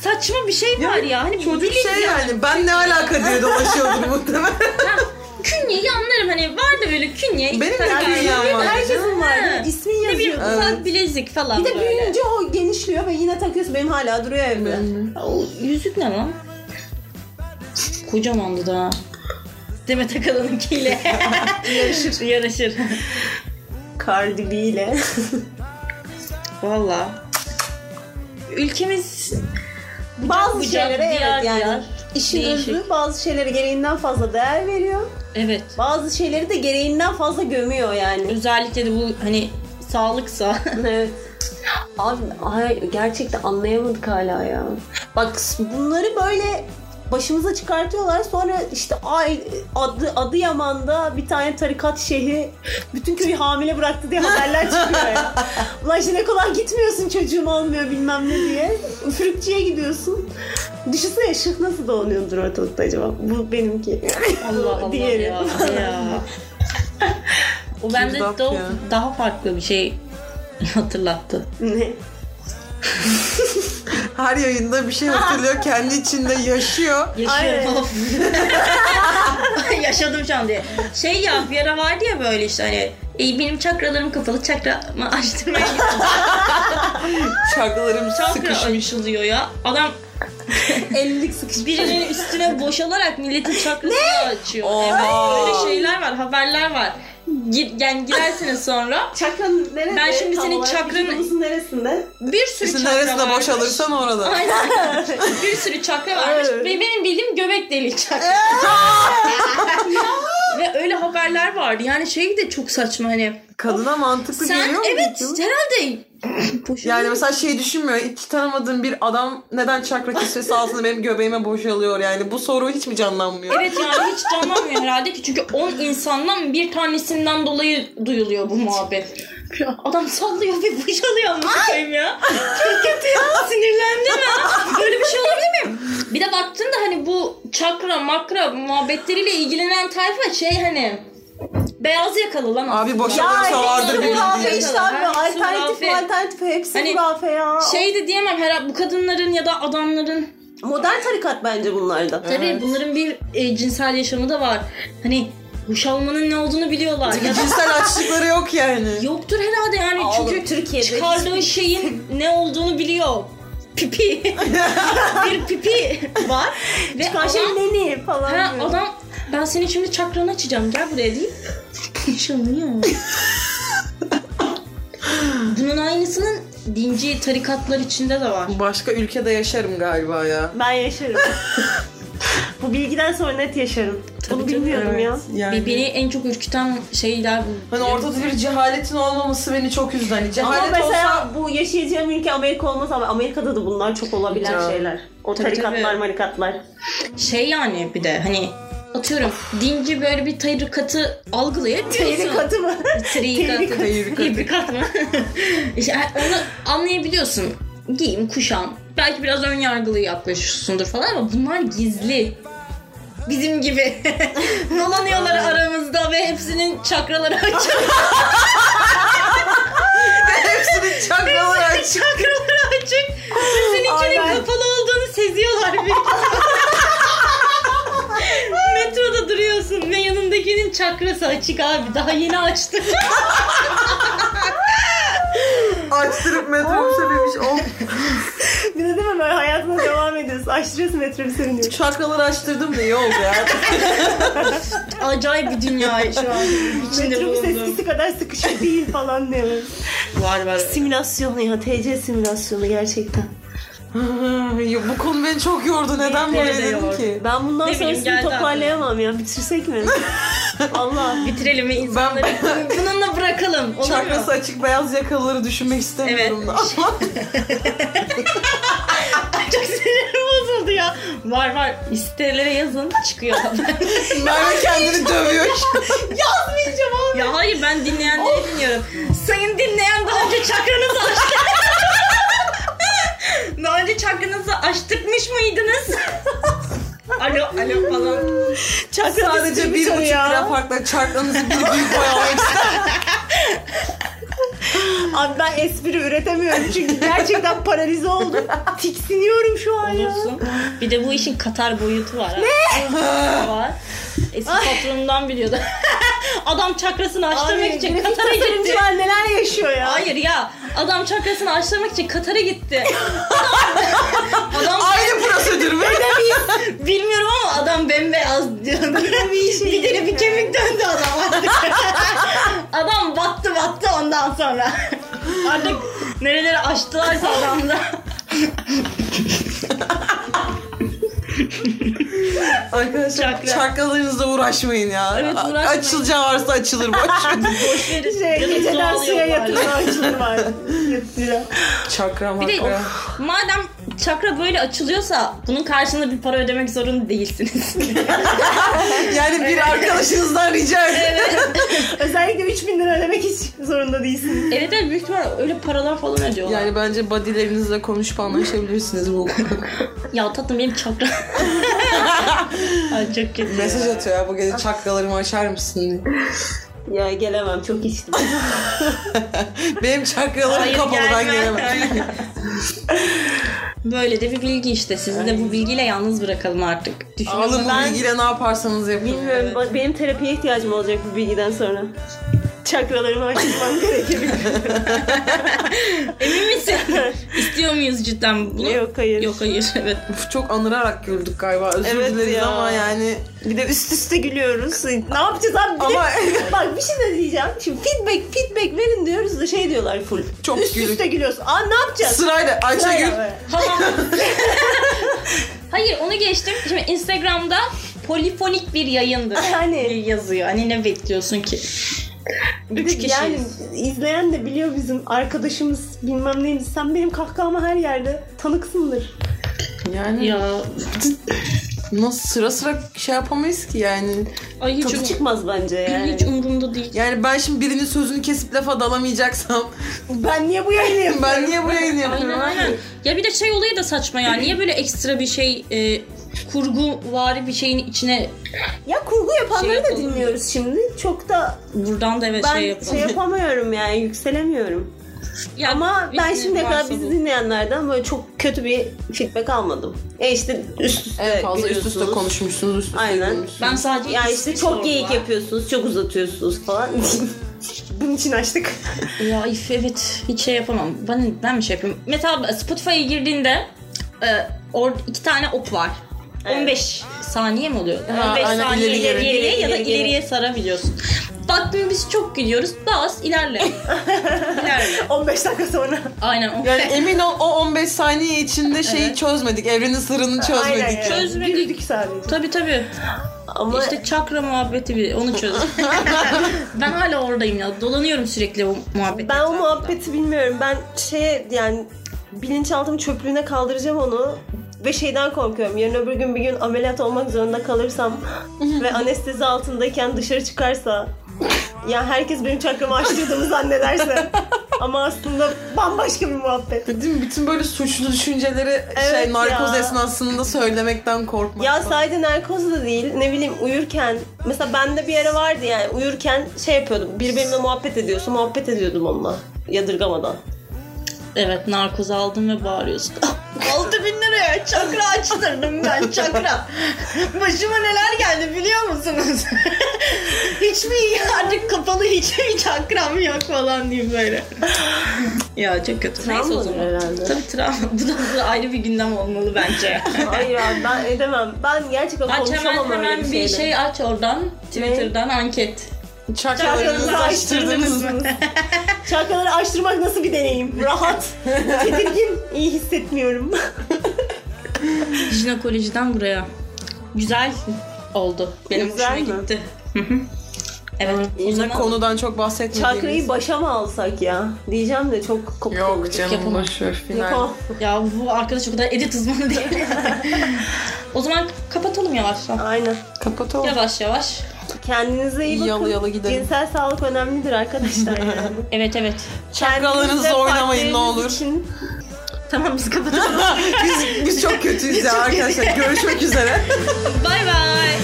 saçma bir şey var ya. Hani
Çocuk şey
ya.
yani ben ne alaka diye dolaşıyordur muhtemelen.
Ha, Künyeyi anlarım hani var da böyle künye.
Benim de künyem var.
Herkesin var. İsmin
Ne bir
yazıyor.
ufak bilezik falan
Bir de
böyle.
büyüyünce o genişliyor ve yine takıyorsun. Benim hala duruyor evde.
O yüzük ne lan? Kocamandı da. Demet Akalın'ınkiyle <laughs> yarışır. yarışır.
Cardi B ile.
Valla. Ülkemiz
bazı
bucak,
şeylere
diyar
evet yani
diyar,
işin
değişik.
özü bazı şeylere gereğinden fazla değer veriyor.
evet
Bazı şeyleri de gereğinden fazla gömüyor yani.
özellikle de bu hani sağlıksa <laughs>
evet. Abi ay, gerçekten anlayamadık hala ya. Bak bunları böyle başımıza çıkartıyorlar. Sonra işte ay adı Adıyaman'da bir tane tarikat şeyhi bütün köyü hamile bıraktı diye haberler çıkıyor ya. <laughs> Ulan işte ne kolay gitmiyorsun çocuğun olmuyor bilmem ne diye. Üfürükçüye gidiyorsun. Düşünsene ışık nasıl dolanıyordur ortalıkta acaba? Bu benimki.
Allah <laughs> Allah
Diğeri.
ya. ya. <laughs> o bende
ya.
daha farklı bir şey hatırlattı.
ne?
Her yayında bir şey hatırlıyor. kendi içinde yaşıyor.
Yaşıyorum. <laughs> Yaşadım şu an diye. Şey ya bir ara vardı ya böyle işte hani "Ey, benim çakralarım kapalı çakramı <laughs> açtırmaya gittim.
Çakralarım
Çakra
sıkışmış.
açılıyor ya. Adam
Ellilik sıkışmış.
birinin üstüne boşalarak milletin çakrasını açıyor.
Oha.
Evet öyle şeyler var haberler var. Gir, yani girersiniz <laughs> sonra
Çakran nerede?
Ben şimdi
Tam
senin
olarak vücudumuzun neresinde?
bir sürü
İşte
çakra
neresinde
varmış.
boşalırsan orada.
Aynen. <laughs> bir sürü çakra varmış.
Evet.
Ve benim bildiğim göbek deliği çakra. <laughs> Ve öyle haberler vardı. Yani şey de çok saçma hani.
Kadına mantıklı
Sen
geliyor mu?
evet
peki?
herhalde <clears throat>
Yani mesela şey düşünmüyor. Hiç tanımadığım bir adam neden çakra kisvesi altında benim göbeğime boşalıyor yani. Bu soru hiç mi canlanmıyor?
Evet yani hiç canlanmıyor herhalde ki çünkü 10 insandan bir tanesinden dolayı duyuluyor bu muhabbet. Adam sallıyor ve boşalıyor amına koyayım ya. Çok kötü ya. <laughs> Sinirlendim ya. Böyle bir şey olabilir mi? Bir de baktığında hani bu çakra makra muhabbetleriyle ilgilenen tayfa şey hani beyaz yakalı lan.
Abi
Ya
vardır bir
abi.
Hepsi
Alternatif alternatif hepsi
Hani
hurafe ya.
Şey de diyemem herhalde bu kadınların ya da adamların
Modern tarikat bence bunlarda.
tabii
Evet.
bunların bir e, cinsel yaşamı da var. Hani boşalmanın ne olduğunu biliyorlar. ya da
Cinsel açlıkları yok yani.
Yoktur herhalde yani
Oğlum,
çünkü
Türkiye'de
çıkardığı şeyin ne olduğunu biliyor. Pipi. <laughs> bir pipi var. Ve
Çıkan şey
adam,
neni falan
ha,
diyor.
adam ben senin şimdi çakranı açacağım gel buraya deyip boşalıyor. Bunun aynısının dinci tarikatlar içinde de var.
Başka ülkede yaşarım galiba ya.
Ben yaşarım. <laughs> <laughs> Bu bilgiden sonra net yaşarım. Bunu
Tabii,
bilmiyordum
Evet,
ya.
Yani.
Beni en çok ürküten şeyler bu.
Hani ortada bir cehaletin olmaması beni çok üzdü. Hani
Ama
cehalet
mesela
olsa
bu yaşayacağım ülke Amerika olmaz ama Amerika'da da bunlar çok olabilen
Ya.
şeyler. O
Tabii,
tarikatlar
tabii.
marikatlar.
Şey yani bir de hani atıyorum dinci böyle bir tarikatı algılayabiliyorsun.
Tarikatı mı?
Tarikatı.
Tarikat.
Tarikat mı? <laughs> işte onu anlayabiliyorsun. Giyim, kuşam. Belki biraz ön yargılı yaklaşıyorsundur falan ama bunlar gizli. Bizim gibi. <laughs> Dolanıyorlar aramızda ve hepsinin çakraları açık. <laughs>
hepsinin çakraları açık.
çakraları açık. Ve seninkinin
Aynen.
kapalı olduğunu seziyorlar büyük ihtimalle. <laughs> Metroda duruyorsun ve yanındakinin çakrası açık abi. Daha yeni açtı.
Açtırıp metrobüse binmiş. Oh.
Bir de değil mi böyle hayatına devam ediyorsun. Açtırıyorsun metrobüse biniyorsun.
Çakraları açtırdım da iyi oldu ya. <laughs>
Acayip bir dünya şu an içinde
Metrobüs eskisi kadar sıkışık değil falan diyor.
Var var.
Simülasyonu ya TC simülasyonu gerçekten.
Bu konu beni çok yordu. Neden böyle
de
dedim
yordu.
ki?
Ben bundan
Ne bileyim,
sonrasını
geldi
toparlayamam ya. Bitirsek mi? <laughs> Allah.
Bitirelim ve insanları <laughs> bununla bırakalım. Olur
Çakrası
mu?
açık beyaz yakalıları düşünmek istemiyorum da. <laughs>
Çok sinirim bozuldu ya. Var var. Sitelere yazın çıkıyor.
Merve kendini dövüyor.
Yazmayacağım abi. Ya hayır ben dinleyenleri dinliyorum. Sayın dinleyen daha önce çakranızı açtı. Daha önce çakranızı açtırmış mıydınız? <laughs> alo alo falan.
Çakra
Sadece bir buçuk lira farkla çarklarınızı bir büyük istedim. <laughs>
Abi ben espri üretemiyorum çünkü gerçekten paralize oldum. Tiksiniyorum şu an ya.
Olursun. Bir de bu işin Katar boyutu var. Ne? var. Eski patronundan biliyordu. <laughs> Adam çakrasını açtırmak için Katar'a gitti.
var neler yaşıyor ya.
Hayır ya. Adam çakrasını açtırmak için Katar'a gitti. adam
Aynı prosedür mü? <laughs>
Bilmiyorum ama adam bembeyaz. bir, şey
bir deri
bir kemik döndü adam artık. <laughs> adam battı battı ondan sonra. Artık nereleri açtılarsa adamda. <laughs>
Arkadaşlar
Çakra.
çakralarınızla uğraşmayın ya.
Evet, uğraşmayın.
Açılacağı varsa açılır boş <laughs> verin.
Şey,
Canım
geceden
doğal
suya yatırma açılır var.
Çakra
Bir de
makra.
madem çakra böyle açılıyorsa bunun karşılığında bir para ödemek zorunda değilsiniz. <laughs>
Yani bir arkadaşınızdan rica edin. <laughs>
Özellikle 3000 lira ödemek hiç zorunda değilsin.
evet evet büyük ihtimal öyle paralar falan ödüyorlar.
Yani bence bodylerinizle konuşup anlaşabilirsiniz bu. <laughs>
Ya tatlım benim çakra. Ay çok kötü.
Mesaj atıyor ya bu gece çakralarımı açar mısın? diye.
Ya gelemem çok içtim.
Benim çakralarım kapalı ben gelemem.
Böyle de bir bilgi işte. Sizi de bu bilgiyle yalnız bırakalım artık. Düşünün
Alın bu
Ben-
bilgiyle ne yaparsanız yapın.
Bilmiyorum ba- benim terapiye ihtiyacım olacak bu bilgiden sonra. Çakralarımı açtırmam gerekebilir.
Emin misin? İstiyor muyuz cidden bunu?
Yok hayır.
Yok hayır evet.
Uf, çok anırarak güldük galiba. Özür
Evet
dileriz
ya.
ama yani
Bir de üst üste gülüyoruz. Ne yapacağız abi? Bir de-
Ama- <laughs>
bak bir şey de diyeceğim. Şimdi feedback feedback verin diyoruz da şey diyorlar full.
Çok
üst
gülük.
üste gülüyorsun. Aa ne yapacağız?
sırayla Ayşegül.
Hayır onu geçtim. Şimdi Instagram'da polifonik bir yayındır.
Yani.
yazıyor. Hani ne bekliyorsun ki?
Bir
Üç
de
kişiyiz.
yani izleyen de biliyor bizim arkadaşımız bilmem neydi. Sen benim kahkahama her yerde tanıksındır.
yani
Ya
nasıl sıra sıra şey yapamayız ki yani.
ay hiç,
Tadı
um-
çıkmaz bence yani.
hiç umurumda değil.
Yani ben şimdi birinin sözünü kesip lafa dalamayacaksam
Ben niye bu yayını <laughs> yapıyorum?
ben niye bu yayını yapıyorum?
Aynen aynen. Ya bir de şey olayı da saçma ya. <laughs> Niye böyle ekstra bir şey e, kurgu vari bir şeyin içine
Ya kurgu yapanları
Şey
da
yapalım.
dinliyoruz şimdi. Çok da
buradan da evet
ben
şey
şey,
yapalım.
yapamıyorum yani yükselemiyorum.
Ya,
Ama ben
şey
şimdiye kadar bizi
bu.
dinleyenlerden böyle çok kötü bir feedback almadım. E işte üst üste
En fazla üst üste konuşmuşsunuz, üst üste
Aynen.
Ben sadece
Ya işte çok geyik yapıyorsunuz, çok uzatıyorsunuz falan. <laughs> Bunun için açtık.
Ya if evet hiç şey yapamam. Ben ben mi şey yapayım? Mesela Spotify'a girdiğinde e, orada iki tane ok var.
Evet.
15 saniye mi oluyor?
Ha,
15
aynen,
saniye
ileri
ileri,
geri.
geriye ya da
İleri
ileriye sarabiliyorsun. Baktım biz çok gidiyoruz. Bas ilerle. <laughs> ilerle.
15 dakika sonra.
Aynen o.
Yani emin ol o 15 saniye içinde şeyi
Evet.
çözmedik. Evrenin sırrını çözmedik.
Aynen yani.
Çözmedik.
Güldük sadece.
Tabii tabii.
Ama
İşte çakra muhabbeti bir onu çöz. <laughs> ben hala oradayım ya. Dolanıyorum sürekli o muhabbet.
ben o muhabbeti bilmiyorum. Ben şey yani bilinçaltım çöplüğüne kaldıracağım onu. Ve şeyden korkuyorum. Yarın öbür gün bir gün ameliyat olmak zorunda kalırsam ve <laughs> anestezi altındayken dışarı çıkarsa ya herkes benim çakramı açtırdığımı zannederse ama aslında bambaşka bir muhabbet.
Değil mi? Bütün böyle suçlu düşünceleri
Evet
şey narkoz
ya.
esnasında söylemekten korkmak.
Ya sadece narkoz da değil ne bileyim uyurken mesela bende bir ara vardı yani uyurken şey yapıyordum birbirimle muhabbet ediyorsun muhabbet ediyordum onunla yadırgamadan.
Evet narkoz aldım ve bağırıyorsun. 6000 bin liraya çakra açtırdım ben çakra. Başıma neler geldi biliyor musunuz? <laughs> hiç mi artık kapalı hiç mi çakram yok falan diye böyle. ya çok kötü. Neyse o zaman.
herhalde.
Tabii travma. Bu da, bu da ayrı bir gündem olmalı bence. <laughs>
Hayır abi ben edemem. Ben gerçekten
aç hemen
konuşamam öyle
hemen
bir
bir
şeyde.
şey aç oradan. Twitter'dan anket.
Çakralarınızı açtırdınız mı? <laughs>
Çakraları açtırmak nasıl bir deneyim? Rahat, <laughs> tedirgin, iyi hissetmiyorum. <laughs>
Jinekolojiden buraya. Güzel oldu. Benim
Güzel
hoşuma
mi?
gitti. Evet.
Yine
zaman
konudan çok bahsetmediğimiz.
Çakrayı başa mı alsak ya? Diyeceğim de çok kopuk
Yok canım
Yapamam.
boşver. Final.
Yapamam.
Ya bu arkadaş o kadar edit uzmanı değil. o zaman kapatalım yavaştan.
Aynen.
Kapatalım.
Yavaş yavaş.
Kendinize iyi bakın.
Yalı yalı gidelim.
Cinsel sağlık önemlidir arkadaşlar yani. <laughs>
Evet evet.
Çakralarınızla oynamayın ne olur.
Için <laughs>
Tamam biz kapatalım.
biz, biz çok kötüyüz ya <laughs> arkadaşlar. Görüşmek üzere.
bay bay.